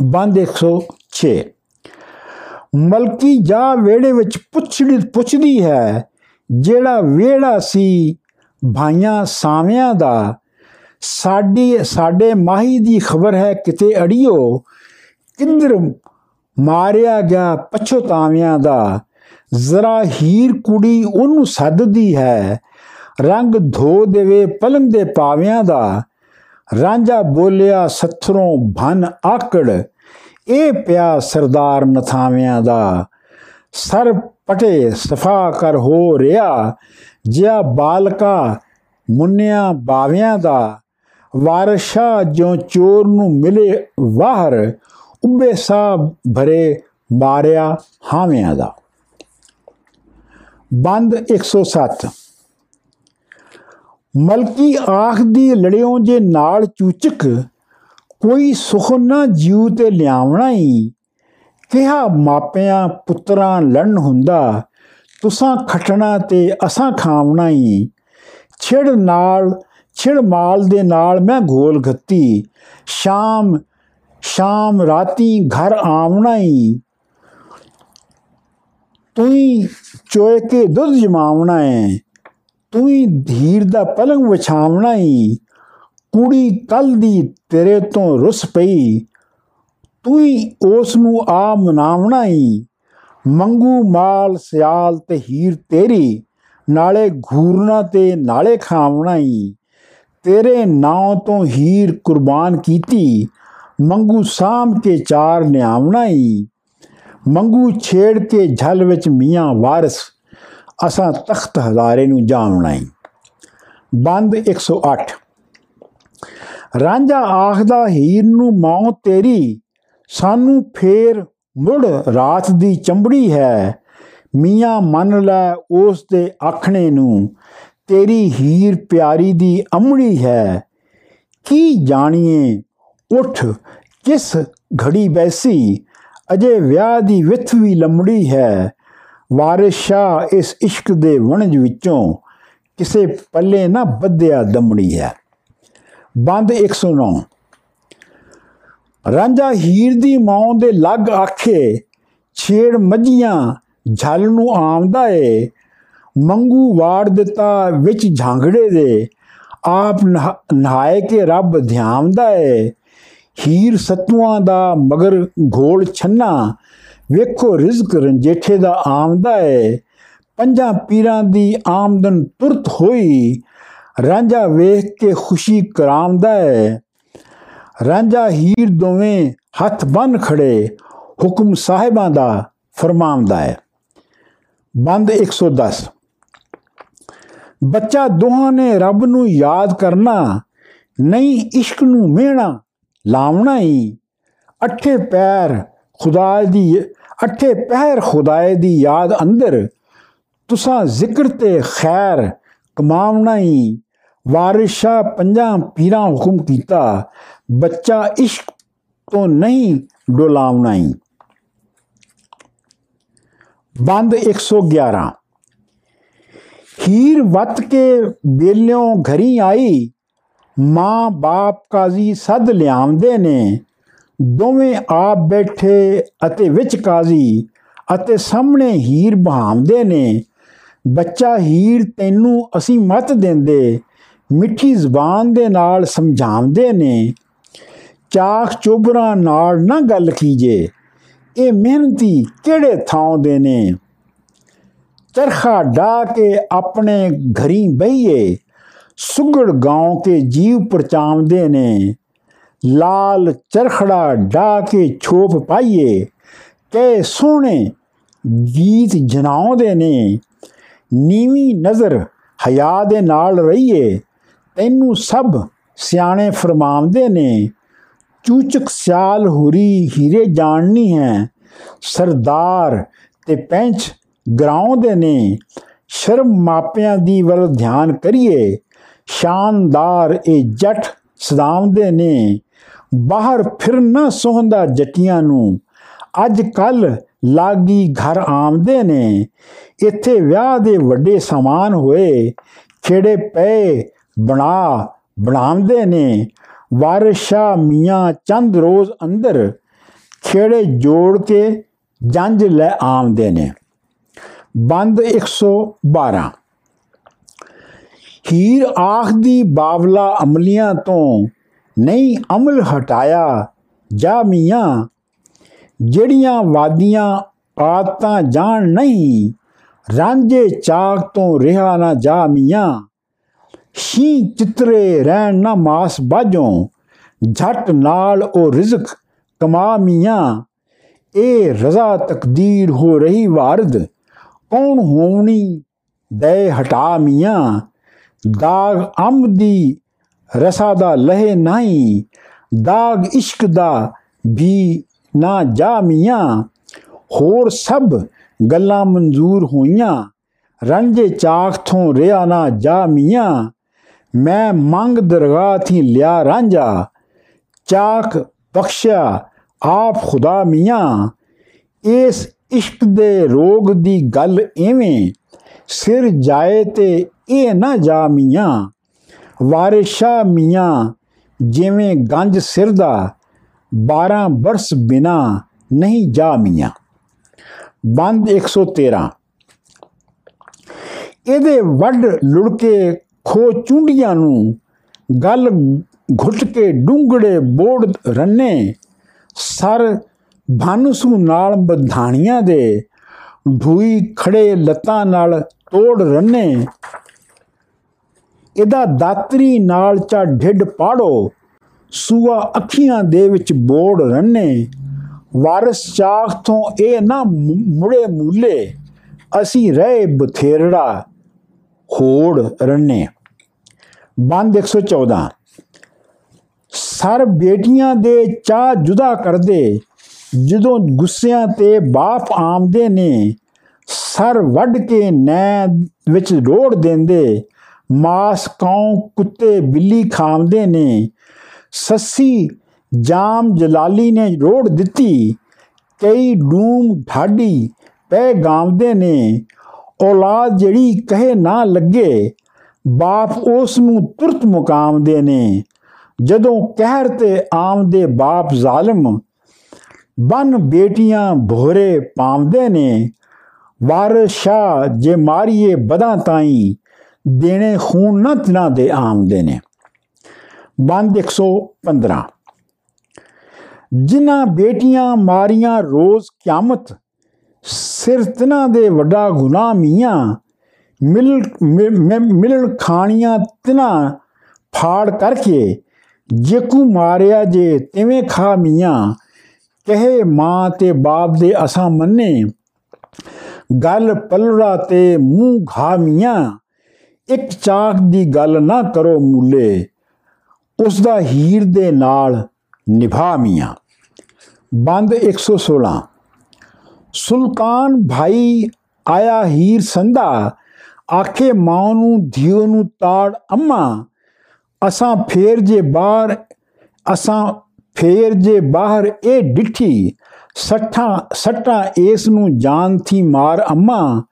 ਬੰਦ 106 ਮਲਕੀ ਜਾ ਵੇੜੇ ਵਿੱਚ ਪੁੱਛੜੀ ਪੁੱਛਦੀ ਹੈ, ਜਿਹੜਾ ਵੇੜਾ ਸੀ ਭਾਈਆਂ ਸਾਵਿਆਂ ਦਾ, ਸਾਡੀ ਸਾਡੇ ਮਾਹੀ ਦੀ ਖਬਰ ਹੈ ਕਿਤੇ ਅੜਿਓ, ਕਿੰਦਰ ਮਾਰਿਆ ਗਿਆ ਪਛਤਾਵਿਆਂ ਦਾ। ਜ਼ਰਾ ਹੀਰ ਕੁੜੀ ਉਹਨੂੰ ਸੱਦਦੀ ਹੈ। ਰੰਗ ਧੋ ਦੇਵੇ ਪਲੰਗ ਦੇ ਪਾਵਿਆਂ ਦਾ। ਰਾਂਝਾ ਬੋਲਿਆ, ਸੱਥਰੋਂ ਭਨ ਆਕੜ, ਇਹ ਪਿਆ ਸਰਦਾਰ ਨਥਾਵਿਆਂ ਦਾ। ਸਰ ਪਟੇ ਸਫਾ ਕਰ ਹੋ ਰਿਆ, ਜਿਆ ਬਾਲਕਾ ਮੁੰਨਿਆ ਬਾਵਿਆਂ ਦਾ। ਵਾਰਸ਼ਾ ਜੋ ਚੋਰ ਨੂੰ ਮਿਲੇ ਵਾਹਰ, ਉੱਬੇ ਸਾਹ ਭਰੇ ਮਾਰਿਆ ਹਾਵਿਆਂ ਦਾ। ਬੰਦ 107 ਮਲਕੀ ਆਖ ਦੀ ਲੜਿਓ ਜੇ ਨਾਲ ਚੂਚਕ, ਕੋਈ ਸੁਖ ਨਾ ਜੀਉ ਤੇ ਲਿਆਵਣਾ ਹੀ ਕਿਹਾ ਮਾਪਿਆਂ ਪੁੱਤਰਾਂ ਲੜਨ ਹੁੰਦਾ, ਤੁਸਾਂ ਖਟਣਾ ਤੇ ਅਸਾਂ ਖਾਵਣਾ ਹੀ ਛਿੜ ਨਾਲ, ਛਿੜ ਮਾਲ ਦੇ ਨਾਲ ਮੈਂ ਘੋਲ ਘੱਤੀ ਸ਼ਾਮ ਸ਼ਾਮ ਰਾਤੀ ਘਰ ਆਵਣਾ ਹੀ ਤੂੰ ਚੋਏ ਕੇ ਦੁੱਧ ਜਮਾਵਣਾ ਹੈ ਤੂੰ ਧੀਰ ਦਾ ਪਲੰਗ ਵਿਛਾਵਣਾ ਹੀ ਕੁੜੀ ਕੱਲ ਦੀ ਤੇਰੇ ਤੋਂ ਰੁੱਸ ਪਈ। ਤੂੰ ਉਸ ਨੂੰ ਆ ਮਨਾਵਣਾ ਹੀ ਮੰਗੂ ਮਾਲ ਸਿਆਲ ਤੇ ਹੀਰ ਤੇਰੀ, ਨਾਲੇ ਘੂਰਨਾ ਤੇ ਨਾਲੇ ਖਾਵਣਾ ਹੀ ਤੇਰੇ ਨਾਂ ਤੋਂ ਹੀਰ ਕੁਰਬਾਨ ਕੀਤੀ, ਮੰਗੂ ਸਾਮ ਕੇ ਚਾਰ ਨਿਆਵਣਾ ਹੀ ਮੰਗੂ ਛੇੜ ਕੇ ਝਲ ਵਿੱਚ ਮੀਆਂ ਵਾਰਿਸ, ਅਸਾਂ ਤਖਤ ਹਜ਼ਾਰੇ ਨੂੰ ਜਾਵਣਾ ਹੀ ਬੰਦ 108 ਰਾਂਝਾ ਆਖਦਾ, ਹੀਰ ਨੂੰ ਮਾਂ ਤੇਰੀ, ਸਾਨੂੰ ਫੇਰ ਮੁੜ ਰਾਤ ਦੀ ਚੰਬੜੀ ਹੈ। ਮੀਆਂ ਮੰਨ ਲੈ ਉਸ ਦੇ ਆਖਣੇ ਨੂੰ, ਤੇਰੀ ਹੀਰ ਪਿਆਰੀ ਦੀ ਅਮੜੀ ਹੈ। ਕੀ ਜਾਣੀਏ, ਉਠ ਕਿਸ ਘੜੀ ਬੈਸੀ ਅਜੇ ਵਿਆਹ ਦੀ ਵਿਥ ਵੀ ਲੰਮੜੀ ਹੈ। ਵਾਰਿਸ਼ਾ ਇਸ ਇਸ਼ਕ ਦੇ ਵਣਜ ਵਿੱਚੋਂ ਕਿਸੇ ਪੱਲੇ ਨਾ ਬੱਧਿਆ ਦਮੜੀ ਹੈ। ਬੰਦ 109 ਰਾਂਝਾ ਹੀਰ ਦੀ ਮਾਂ ਦੇ ਲੱਗ ਆਖੇ, ਛੇੜ ਮੱਝੀਆਂ ਝਲ ਨੂੰ ਆਉਂਦਾ ਏ। ਮੰਗੂ ਵਾੜ ਦਿੱਤਾ ਵਿੱਚ ਝਾਂਗੜੇ ਦੇ। ਆਪ ਨਹਾਏ ਕੇ ਰੱਬ ਧਿਆਉਂਦਾ ਏ। ਹੀਰ ਸਤੂਆਂ ਦਾ ਮਗਰ ਘੋਲ ਛੰਨਾ। ਵੇਖੋ ਰਿਜ਼ਕ ਰੰਜੇਠੇ ਦਾ ਆਮਦਾ ਏ। ਪੰਜਾਂ ਪੀਰਾਂ ਦੀ ਆਮਦਨ ਤੁਰਤ ਹੋਈ। ਰਾਂਝਾ ਵੇਖ ਕੇ ਖੁਸ਼ੀ ਕਰਾਮਦਾ ਏ। ਰਾਂਝਾ ਹੀਰ ਦੋਵੇਂ ਹੱਥ ਬੰਨ ਖੜੇ, ਹੁਕਮ ਸਾਹਿਬਾਂ ਦਾ ਫਰਮਾਉਂਦਾ ਹੈ ਬੰਦ 110 ਬੱਚਾ ਦੋਹਾਂ ਨੇ ਰੱਬ ਨੂੰ ਯਾਦ ਕਰਨਾ, ਨਹੀਂ ਇਸ਼ਕ ਨੂੰ ਮਿਹਣਾ। ਲਾਵਣਾ ਹੀ ਅੱਠੇ ਪੈਰ ਖੁਦਾ ਦੀ, ਅੱਠੇ ਪੈਰ ਖੁਦਾਏ ਦੀ ਯਾਦ ਅੰਦਰ ਤੁਸਾਂ ਜ਼ਿਕਰ ਤੇ ਖੈਰ ਕਮਾਉਣਾ ਹੀ ਵਾਰਿਸ਼ਾ ਪੰਜਾਂ ਪੀਰਾਂ ਹੁਕਮ ਕੀਤਾ, ਬੱਚਾ ਇਸ਼ਕ ਤੋਂ ਨਹੀਂ ਡੋਲਾਉਣਾ ਹੀ ਬੰਦ 111 ਹੀਰ ਵਤ ਕੇ ਬੇਲਿਓਂ ਘਰੀ ਆਈ ਮਾਂ ਬਾਪ ਕਾਜ਼ੀ ਸੱਦ ਲਿਆਉਂਦੇ ਨੇ। ਦੋਵੇਂ ਆਪ ਬੈਠੇ ਅਤੇ ਵਿੱਚ ਕਾਜ਼ੀ ਅਤੇ ਸਾਹਮਣੇ ਹੀਰ ਬਹਾਉਂਦੇ ਨੇ। ਬੱਚਾ ਹੀਰ ਤੈਨੂੰ ਅਸੀਂ ਮਤ ਦਿੰਦੇ, ਮਿੱਠੀ ਜ਼ਬਾਨ ਦੇ ਨਾਲ ਸਮਝਾਉਂਦੇ ਨੇ। ਚਾਖ ਚੋਬਰਾ ਨਾਲ ਨਾ ਗੱਲ ਕੀਜੇ, ਇਹ ਮਿਹਨਤੀ ਕਿਹੜੇ ਥਾਂ ਦੇ ਨੇ? ਚਰਖਾ ਡਾ ਕੇ ਆਪਣੇ ਘਰੀ ਬਈਏ सुगड़ गांव के जीव परचामदे ने लाल ਚਰਖੜਾ ਢਾ ਕੇ ਛੋਪ ਪਾਈਏ ਕੈ ਸੋਹਣੇ ਗੀਤ ਜਨਾਉਂਦੇ ਨੇ। ਨੀਵੀਂ ਨਜ਼ਰ ਹਯਾ ਦੇ ਨਾਲ ਰਹੀਏ, ਤੈਨੂੰ ਸਭ ਸਿਆਣੇ ਫਰਮਾਉਂਦੇ ਨੇ। ਚੂਚਕ ਸਿਆਲ ਹੁਰੀ ਹੀਰੇ ਜਾਣਨੀ ਹੈ, ਸਰਦਾਰ ਤੇ ਪੈਂਚ ਗਰਾਉਂਦੇ ਨੇ। ਸ਼ਰਮ ਮਾਪਿਆਂ ਦੀ ਵੱਲ ਧਿਆਨ ਕਰੀਏ ਸ਼ਾਨਦਾਰ ਇਹ ਜੱਟ ਸਦਾਮਦੇ ਨੇ। ਬਾਹਰ ਫਿਰ ਨਾ ਸੋਹੰਦਾ ਜੱਟੀਆਂ ਨੂੰ। ਅੱਜ ਕੱਲ ਲਾਗੀ ਘਰ ਆਮਦੇ ਨੇ। ਇੱਥੇ ਵਿਆਹ ਦੇ ਵੱਡੇ ਸਮਾਨ ਹੋਏ, ਖੇੜੇ ਪਏ, ਬਣਾ, ਬਣਾਉਂਦੇ ਨੇ। ਵਾਰਿਸ਼ਾ ਮੀਆਂ ਚੰਦ ਰੋਜ਼ ਅੰਦਰ, ਖੇੜੇ ਜੋੜ ਕੇ ਜੰਜ ਲੈ ਆਉਂਦੇ ਨੇ। ਬੰਦ 112 ਹੀਰ ਆਖਦੀ ਬਾਵਲਾ ਅਮਲੀਆਂ ਤੋਂ ਨਹੀਂ ਅਮਲ ਹਟਾਇਆ ਜਾ ਮੀਆਂ। ਜਿਹੜੀਆਂ ਵਾਦੀਆਂ ਆਦਤਾਂ ਜਾਣ ਨਹੀਂ, ਰਾਂਝੇ ਚਾਕ ਤੋਂ ਰਿਹਾ ਨਾ ਜਾ ਮੀਆਂ। ਸ਼ੀ ਚਿਤਰੇ ਰਹਿਣ ਨਾ ਮਾਸ ਬਾਝੋਂ, ਝਟ ਨਾਲ ਉਹ ਰਿਜ਼ਕ ਕਮਾ ਮੀਆਂ। ਇਹ ਰਜ਼ਾ ਤਕਦੀਰ ਹੋ ਰਹੀ ਵਾਰਦ, ਕੌਣ ਹੋਣੀ ਦੇ ਹਟਾ ਮੀਆਂ। ਦਾਗ ਅੰਬ ਦੀ ਰਸਾ ਦਾ ਲਹੇ ਨਹੀਂ, ਦਾਗ ਇਸ਼ਕ ਦਾ ਵੀ ਨਾ ਜਾ ਮੀਆਂ। ਹੋਰ ਸਭ ਗੱਲਾਂ ਮਨਜ਼ੂਰ ਹੋਈਆਂ। ਰਾਂਝੇ ਚਾਖ ਤੋਂ ਰਿਆ ਨਾ ਜਾ ਮੀਆਂ। ਮੈਂ ਮੰਗ ਦਰਗਾਹ ਥੀ ਲਿਆ ਰਾਂਝਾ। ਚਾਕ ਬਖਸ਼ਿਆ ਆਪ ਖੁਦਾ ਮੀਆਂ। ਇਸ ਇਸ਼ਕ ਦੇ ਰੋਗ ਦੀ ਗੱਲ ਐਵੇਂ ਸਿਰ ਜਾਏ ਤੇ ਇਹ ਨਾ ਜਾ ਮੀਆਂ, ਵਾਰਿਸ਼ਾ ਮੀਆਂ, ਜਿਵੇਂ ਗੰਜ ਸਿਰ ਦਾ 12 ਬਰਸ ਬਿਨਾ ਨਹੀਂ ਜਾ ਮੀਆਂ। ਬੰਦ 113 ਇਹਦੇ ਵੱਡ ਲੁੜਕੇ ਖੋ ਚੁੰਡੀਆਂ ਨੂੰ ਗੱਲ ਘੁੱਟ ਕੇ ਡੂੰਗੜੇ ਬੋੜ ਰੰਨੇ, ਸਰ ਭਾਨਸੂ ਨਾਲ ਬਧਾਣੀਆਂ ਦੇ, ਢੂਈ ਖੜੇ ਲੱਤਾਂ ਨਾਲ ਤੋੜ ਰੰਨੇ ਇਹਦਾ ਦਾਤਰੀ ਨਾਲ ਚਾ ਢਿੱਡ ਪਾੜੋ। ਸੂਆ ਅੱਖੀਆਂ ਦੇ ਵਿੱਚ ਬੋੜ ਰੰਨੇ। ਵਾਰਸ ਚਾਖ ਤੋਂ ਇਹ ਨਾ ਮੁੜੇ ਮੂਲੇ। ਅਸੀਂ ਰਹੇ ਬਥੇਰੜਾ ਹੋੜ ਰੰਨੇ। ਬੰਦ 114 ਸਰ ਬੇਟੀਆਂ ਦੇ ਚਾਹ ਜੁਦਾ ਕਰਦੇ। ਜਦੋਂ ਗੁੱਸਿਆਂ ਤੇ ਬਾਪ ਆਮਦੇ ਨੇ, ਸਰ ਵੱਢ ਕੇ ਨੈ ਵਿੱਚ ਰੋੜ ਦਿੰਦੇ। ਮਾਸ ਕੌਂ ਕੁੱਤੇ ਬਿੱਲੀ ਖਾਂਦੇ ਨੇ। ਸੱਸੀ ਜਾਮ ਜਲਾਲੀ ਨੇ ਰੋੜ ਦਿੱਤੀ। ਕਈ ਡੂਮ ਢਾਡੀ ਪੈ ਗਾਉਂਦੇ ਨੇ। ਔਲਾਦ ਜਿਹੜੀ ਕਹੇ ਨਾ ਲੱਗੇ, ਬਾਪ ਉਸ ਨੂੰ ਤੁਰਤ ਮੁਕਾਮਦੇ ਨੇ। ਜਦੋਂ ਕਹਿਰ ਤੇ ਆਮਦੇ ਬਾਪ ਜ਼ਾਲਮ, ਬਨ ਬੇਟੀਆਂ ਭੋਰੇ ਪਾਉਂਦੇ ਨੇ। ਵਾਰਸ਼ਾ ਜੇ ਮਾਰੀਏ ਬਦਾਂ ਤਾਈ ਦੇਣੇ ਖੂਨ ਨਾ ਤਨਾ ਦੇ ਆਮਦੇ ਨੇ ਬੰਦ 115 ਜਿਨ੍ਹਾਂ ਬੇਟੀਆਂ ਮਾਰੀਆਂ ਰੋਜ਼ ਕਿਆਮਤ, ਸਿਰ ਤਨਾ ਦੇ ਵੱਡਾ ਗੁਨਾਹ ਮੀਆਂ, ਮਿਲ ਮਿਲਣ ਖਾਣੀਆਂ ਤਨਾ ਫਾੜ ਕਰਕੇ ਜੇਕੂ ਮਾਰਿਆ ਜੇ ਤਿਵੇਂ ਖਾ ਮੀਆਂ, ਕਹੇ ਮਾਂ ਤੇ ਬਾਪ ਦੇ ਅਸਾਂ ਮੰਨੇ, ਗੱਲ ਪਲੜਾ ਤੇ ਮੂੰਹ ਘਾ ਮੀਆਂ। ਇੱਕ ਚਾਕ ਦੀ ਗੱਲ ਨਾ ਕਰੋ ਮੂਲੇ ਉਸ ਦਾ ਹੀਰ ਦੇ ਨਾਲ ਨਿਭਾ ਮੀਆਂ। ਬੰਦ 116 ਸੁਲਤਾਨ ਭਾਈ ਆਇਆ ਹੀਰ ਸੰਧਾ, ਆਖੇ ਮਾਂ ਨੂੰ ਧਿਓ ਨੂੰ ਤਾੜ ਅੰਮਾ, ਅਸਾਂ ਫੇਰ ਜੇ ਬਾਹਰ, ਅਸਾਂ ਫੇਰ ਜੇ ਬਾਹਰ ਇਹ ਡਿੱਠੀ, ਸੱਠਾਂ, ਸੱਟਾਂ ਇਸ ਨੂੰ ਜਾਨ ਥੀ ਮਾਰ ਅੰਮਾ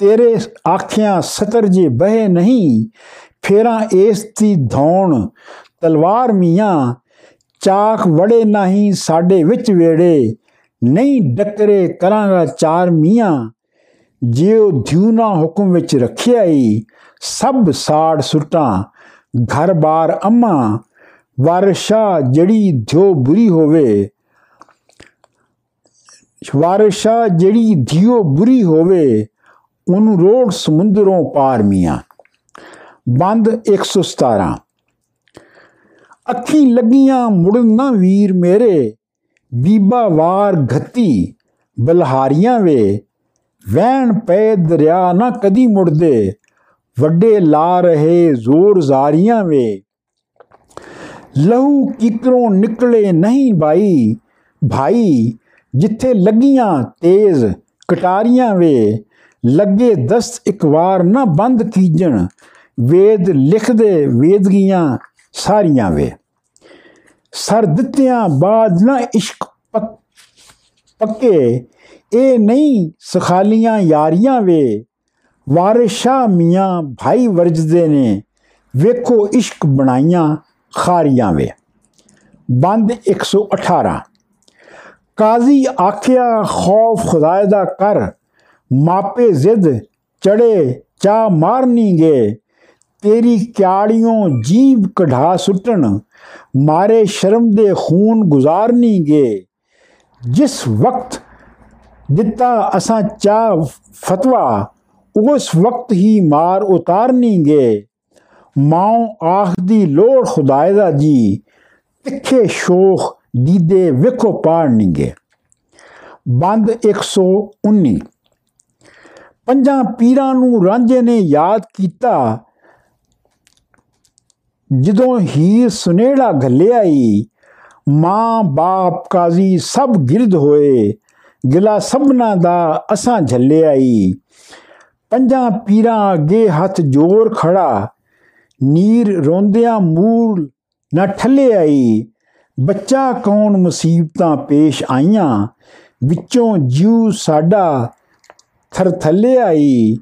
ਤੇਰੇ ਆਖਿਆਂ ਸਤਰ ਜੇ ਬਹਿ ਨਹੀਂ, ਫੇਰਾਂ ਇਸ ਦੀ ਧੌਣ ਤਲਵਾਰ ਮੀਆਂ। ਚਾਖ ਵੜੇ ਨਹੀਂ ਸਾਡੇ ਵਿੱਚ ਵੇੜੇ ਨਹੀਂ ਡਕਰੇ ਕਰਾਂਗਾ ਚਾਰ ਮੀਆਂ। ਜਿਉ ਧਿਉਨਾ ਹੁਕਮ ਵਿੱਚ ਰੱਖਿਆ ਈ ਸਭ ਸਾੜ ਸੁਟਾਂ, ਘਰ ਬਾਰ ਅੰਮਾ। ਵਰਸ਼ਾ ਜੜੀ ਧਿਓ ਬੁਰੀ ਹੋਵੇ ਵਰਸ਼ਾ ਜਿਹੜੀ ਧਿਓ ਬੁਰੀ ਹੋਵੇ ਉਹਨੂੰ ਰੋੜ ਸਮੁੰਦਰੋਂ ਪਾਰ ਮੀਆਂ ਬੰਦ 117 ਅੱਖੀ ਲੱਗੀਆਂ ਮੁੜਨ ਨਾ ਵੀਰ ਮੇਰੇ ਬੀਬਾ ਵਾਰ ਘੱਤੀ ਬਲਹਾਰੀਆਂ ਵੇ ਵਹਿਣ ਪੈ ਦਰਿਆ ਨਾ ਕਦੀ ਮੁੜਦੇ ਵੱਡੇ ਲਾ ਰਹੇ ਜ਼ੋਰ ਜ਼ਾਰੀਆਂ ਵੇ ਲਹੂ ਕਿਕਰੋਂ ਨਿਕਲੇ ਨਹੀਂ ਭਾਈ ਭਾਈ ਜਿੱਥੇ ਲੱਗੀਆਂ ਤੇਜ਼ ਕਟਾਰੀਆਂ ਵੇ ਲੱਗੇ ਦਸਤ ਇੱਕ ਵਾਰ ਨਾ ਬੰਦ ਕੀਜਣ। ਵੇਦ ਲਿਖਦੇ ਵੇਦਗੀਆਂ ਸਾਰੀਆਂ ਵੇ। ਸਰ ਦਿੱਤਿਆਂ ਬਾਦ ਨਾ ਇਸ਼ਕ ਪੱਕੇ ਇਹ ਨਹੀਂ ਸਖਾਲੀਆਂ ਯਾਰੀਆਂ ਵੇ। ਵਾਰਿਸ਼ਾ ਮੀਆਂ ਭਾਈ ਵਰਜਦੇ ਨੇ। ਵੇਖੋ ਇਸ਼ਕ ਬਣਾਈਆਂ ਖਾਰੀਆਂ ਵੇ। ਬੰਦ 118 ਕਾਜ਼ੀ ਆਖਿਆ, ਖੌਫ ਖੁਦਾਏ ਦਾ ਕਰ ਮਾਪੇ ਜ਼ਿੱਦ, ਚੜੇ ਚਾ ਮਾਰਨੀਗੇ ਤੇਰੀ ਕਿਆੜੀਆਂ ਜੀਵ ਕਢਾ ਸੁੱਟਣ, ਮਾਰੇ ਸ਼ਰਮ ਦੇ ਖੂਨ ਗੁਜ਼ਾਰਨੀਗੇ ਜਿਸ ਵਕਤ ਦਿੱਤਾ ਅਸਾਂ ਚਾ ਫਤਵਾ, ਉਸ ਵਕਤ ਹੀ ਮਾਰ ਉਤਾਰਨੀਗੇ ਮਾਂ ਆਖਦੀ ਲੋੜ ਖੁਦਾਏ ਦਾ ਜੀ, ਤਿੱਖੇ ਸ਼ੋਖ ਦੀਦੇ ਵੇਖੋ ਪਾੜਨਗੇ ਬੰਦ 119 ਪੰਜਾਂ ਪੀਰਾਂ ਨੂੰ ਰਾਂਝੇ ਨੇ ਯਾਦ ਕੀਤਾ। ਜਦੋਂ ਹੀ ਸੁਨੇੜਾ ਘੱਲਿਆ ਈ ਮਾਂ ਬਾਪ ਕਾਜ਼ੀ ਸਭ ਗਿਰਦ ਹੋਏ, ਗਿਲਾ ਸਭਨਾ ਦਾ ਅਸਾਂ ਝੱਲਿਆ ਈ ਪੰਜਾਂ ਪੀਰਾਂ ਅੱਗੇ ਹੱਥ ਜੋਰ ਖੜਾ, ਨੀਰ ਰੋਂਦਿਆਂ ਮੂਲ ਨਾ ਠੱਲੇ ਆਈ। ਬੱਚਾ ਕੌਣ ਮੁਸੀਬਤਾਂ ਪੇਸ਼ ਆਈਆਂ, ਵਿੱਚੋਂ ਜੀਉ ਸਾਡਾ ਥਰਥੱਲੇ ਆਈ।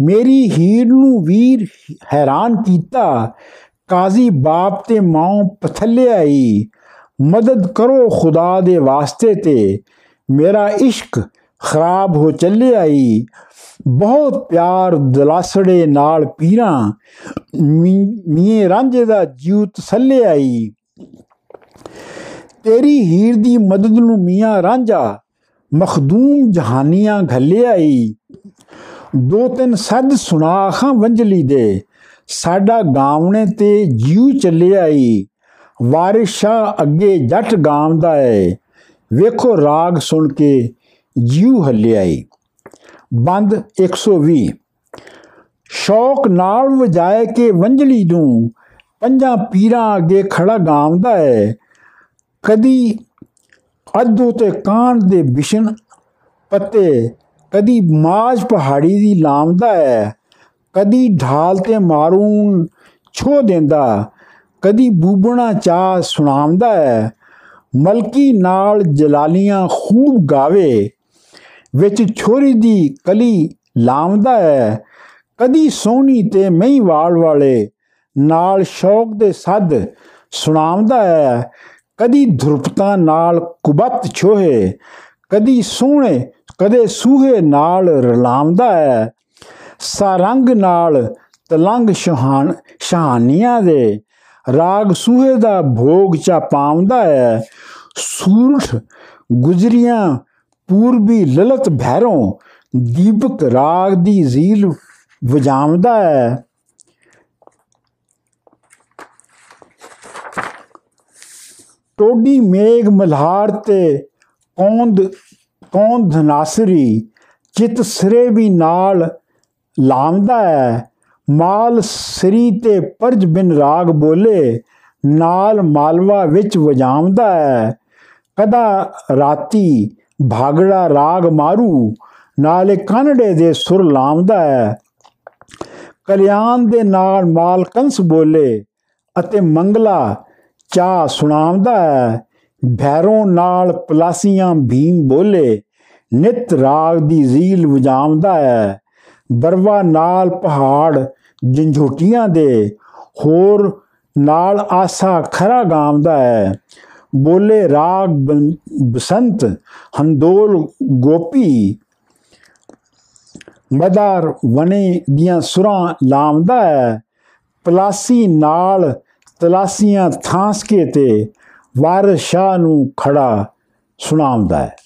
ਮੇਰੀ ਹੀਰ ਨੂੰ ਵੀਰ ਹੈਰਾਨ ਕੀਤਾ। ਕਾਜ਼ੀ ਬਾਪ ਤੇ ਮਾਂ ਪਥੱਲੇ ਆਈ। ਮਦਦ ਕਰੋ ਖੁਦਾ ਦੇ ਵਾਸਤੇ ਤੇ। ਮੇਰਾ ਇਸ਼ਕ ਖਰਾਬ ਹੋ ਚੱਲੇ ਆਈ। ਬਹੁਤ ਪਿਆਰ ਦਲਾਸੜੇ ਨਾਲ ਪੀਰਾਂ। ਮੀਏ ਰਾਂਝੇ ਦਾ ਜੀਉ ਤਸੱਲੇ ਆਈ। ਤੇਰੀ ਹੀਰ ਦੀ ਮਦਦ ਨੂੰ ਮੀਆਂ ਰਾਂਝਾ। ਮਖਦੂਮ ਜਹਾਨੀਆਂ ਘੱਲੇ ਆਈ। ਦੋ ਤਿੰਨ ਸੱਦ ਸੁਣਾ ਖਾਂ ਵੰਜਲੀ ਦੇ। ਸਾਡਾ ਗਾਵਣੇ ਤੇ ਜੀਉ ਚੱਲੇ ਆਈ। ਵਾਰਿਸ਼ਾ ਅੱਗੇ ਜੱਟ ਗਾਉਂਦਾ ਏ। ਵੇਖੋ ਰਾਗ ਸੁਣ ਕੇ ਜੀਉ ਹੱਲਿਆਈ ਬੰਦ 120 ਸ਼ੌਕ ਨਾਲ ਵਜਾਏ ਕੇ ਵੰਜਲੀ ਨੂੰ। ਪੰਜਾਂ ਪੀਰਾਂ ਅੱਗੇ ਖੜਾ ਗਾਉਂਦਾ ਏ। ਕਦੀ ਅੱਧੂ ਤੇ ਕਾਂਡ ਦੇ ਬਿਸ਼ਨ ਪੱਤੇ, ਕਦੀ ਮਾਜ ਪਹਾੜੀ ਦੀ ਲਾਮਦਾ ਹੈ ਕਦੀ ਢਾਲ ਤੇ ਮਾਰੂਨ ਛੋ ਦਿੰਦਾ, ਕਦੀ ਬੂਬਣਾ ਚਾ ਸੁਣਾਉਂਦਾ ਹੈ ਮਲਕੀ ਨਾਲ ਜਲਾਲੀਆਂ ਖੂਬ ਗਾਵੇ, ਵਿੱਚ ਛੋਰੀ ਦੀ ਕਲੀ ਲਾਮਦਾ ਹੈ ਕਦੀ ਸੋਹਣੀ ਤੇ ਮਹੀਂ ਵਾਲ ਵਾਲੇ ਨਾਲ ਸ਼ੌਕ ਦੇ ਸੱਦ ਸੁਣਾਉਂਦਾ ਹੈ ਕਦੀ ਧਰਪਤਾ ਨਾਲ ਕੁਬਤ ਛੋਹੇ, ਕਦੀ ਸੋਹਣੇ, ਕਦੇ ਸੂਹੇ ਨਾਲ ਰਲਾਉਂਦਾ ਹੈ। ਸਾਰੰਗ ਨਾਲ ਤਲੰਗ ਸ਼ਹਾਨ, ਸ਼ਹਾਨੀਆਂ ਦੇ ਰਾਗ ਸੂਹੇ ਦਾ ਭੋਗ ਚਾ ਪਾਉਂਦਾ ਹੈ। ਸੂਰਠ ਗੁਜਰੀਆਂ ਪੂਰਬੀ ਲਲਤ ਭੈਰੋਂ ਦੀਪਕ ਰਾਗ ਦੀ ਜ਼ੀਲ ਵਜਾਉਂਦਾ ਹੈ। ਟੋਡੀ ਮੇਗ ਮਲਹਾਰ ਤੇ ਕੌਂਦ ਕੌਂਦ ਧਨਾਸਰੀ ਚਿਤ ਸਰੇ ਵੀ ਨਾਲ ਲਾਂਦਾ ਹੈ ਮਾਲ ਸਰੀ ਤੇ ਪਰਜ ਬਿਨ ਰਾਗ ਬੋਲੇ, ਨਾਲ ਮਾਲਵਾ ਵਿੱਚ ਵਜਾਉਂਦਾ ਹੈ ਕਦਾ ਰਾਤੀ ਭਾਗੜਾ ਰਾਗ ਮਾਰੂ, ਨਾਲੇ ਕਨੜੇ ਦੇ ਸੁਰ ਲਾਉਂਦਾ ਹੈ ਕਲਿਆਣ ਦੇ ਨਾਲ ਮਾਲ ਕੰਸ ਬੋਲੇ ਅਤੇ ਮੰਗਲਾ ਚਾ ਸੁਣਾਉਂਦਾ ਹੈ। ਭੈਰੋਂ ਨਾਲ ਪਲਾਸੀਆਂ ਭੀਮ ਬੋਲੇ। ਨਿਤ ਰਾਗ ਦੀ ਜ਼ੀਲ ਵਜਾਉਂਦਾ ਹੈ। ਬਰਵਾ ਨਾਲ ਪਹਾੜ ਜੰਝੋਟੀਆਂ ਦੇ। ਹੋਰ ਨਾਲ ਆਸਾ ਖਰਾ ਗਾਉਂਦਾ ਹੈ। ਬੋਲੇ ਰਾਗ ਬੰ- ਬਸੰਤ ਹੰਦੋਲ ਗੋਪੀ। ਮਦਾਰ ਵਨੇ ਦੀਆਂ ਸੁਰਾਂ ਲਾਉਂਦਾ ਹੈ। ਪਲਾਸੀ ਨਾਲ ਤਲਾਸੀਆਂ ਥਾਂਸ ਕੇ ਤੇ ਵਾਰਿਸ ਸ਼ਾਹ ਨੂੰ ਖੜਾ ਸੁਣਾਉਂਦਾ ਹੈ।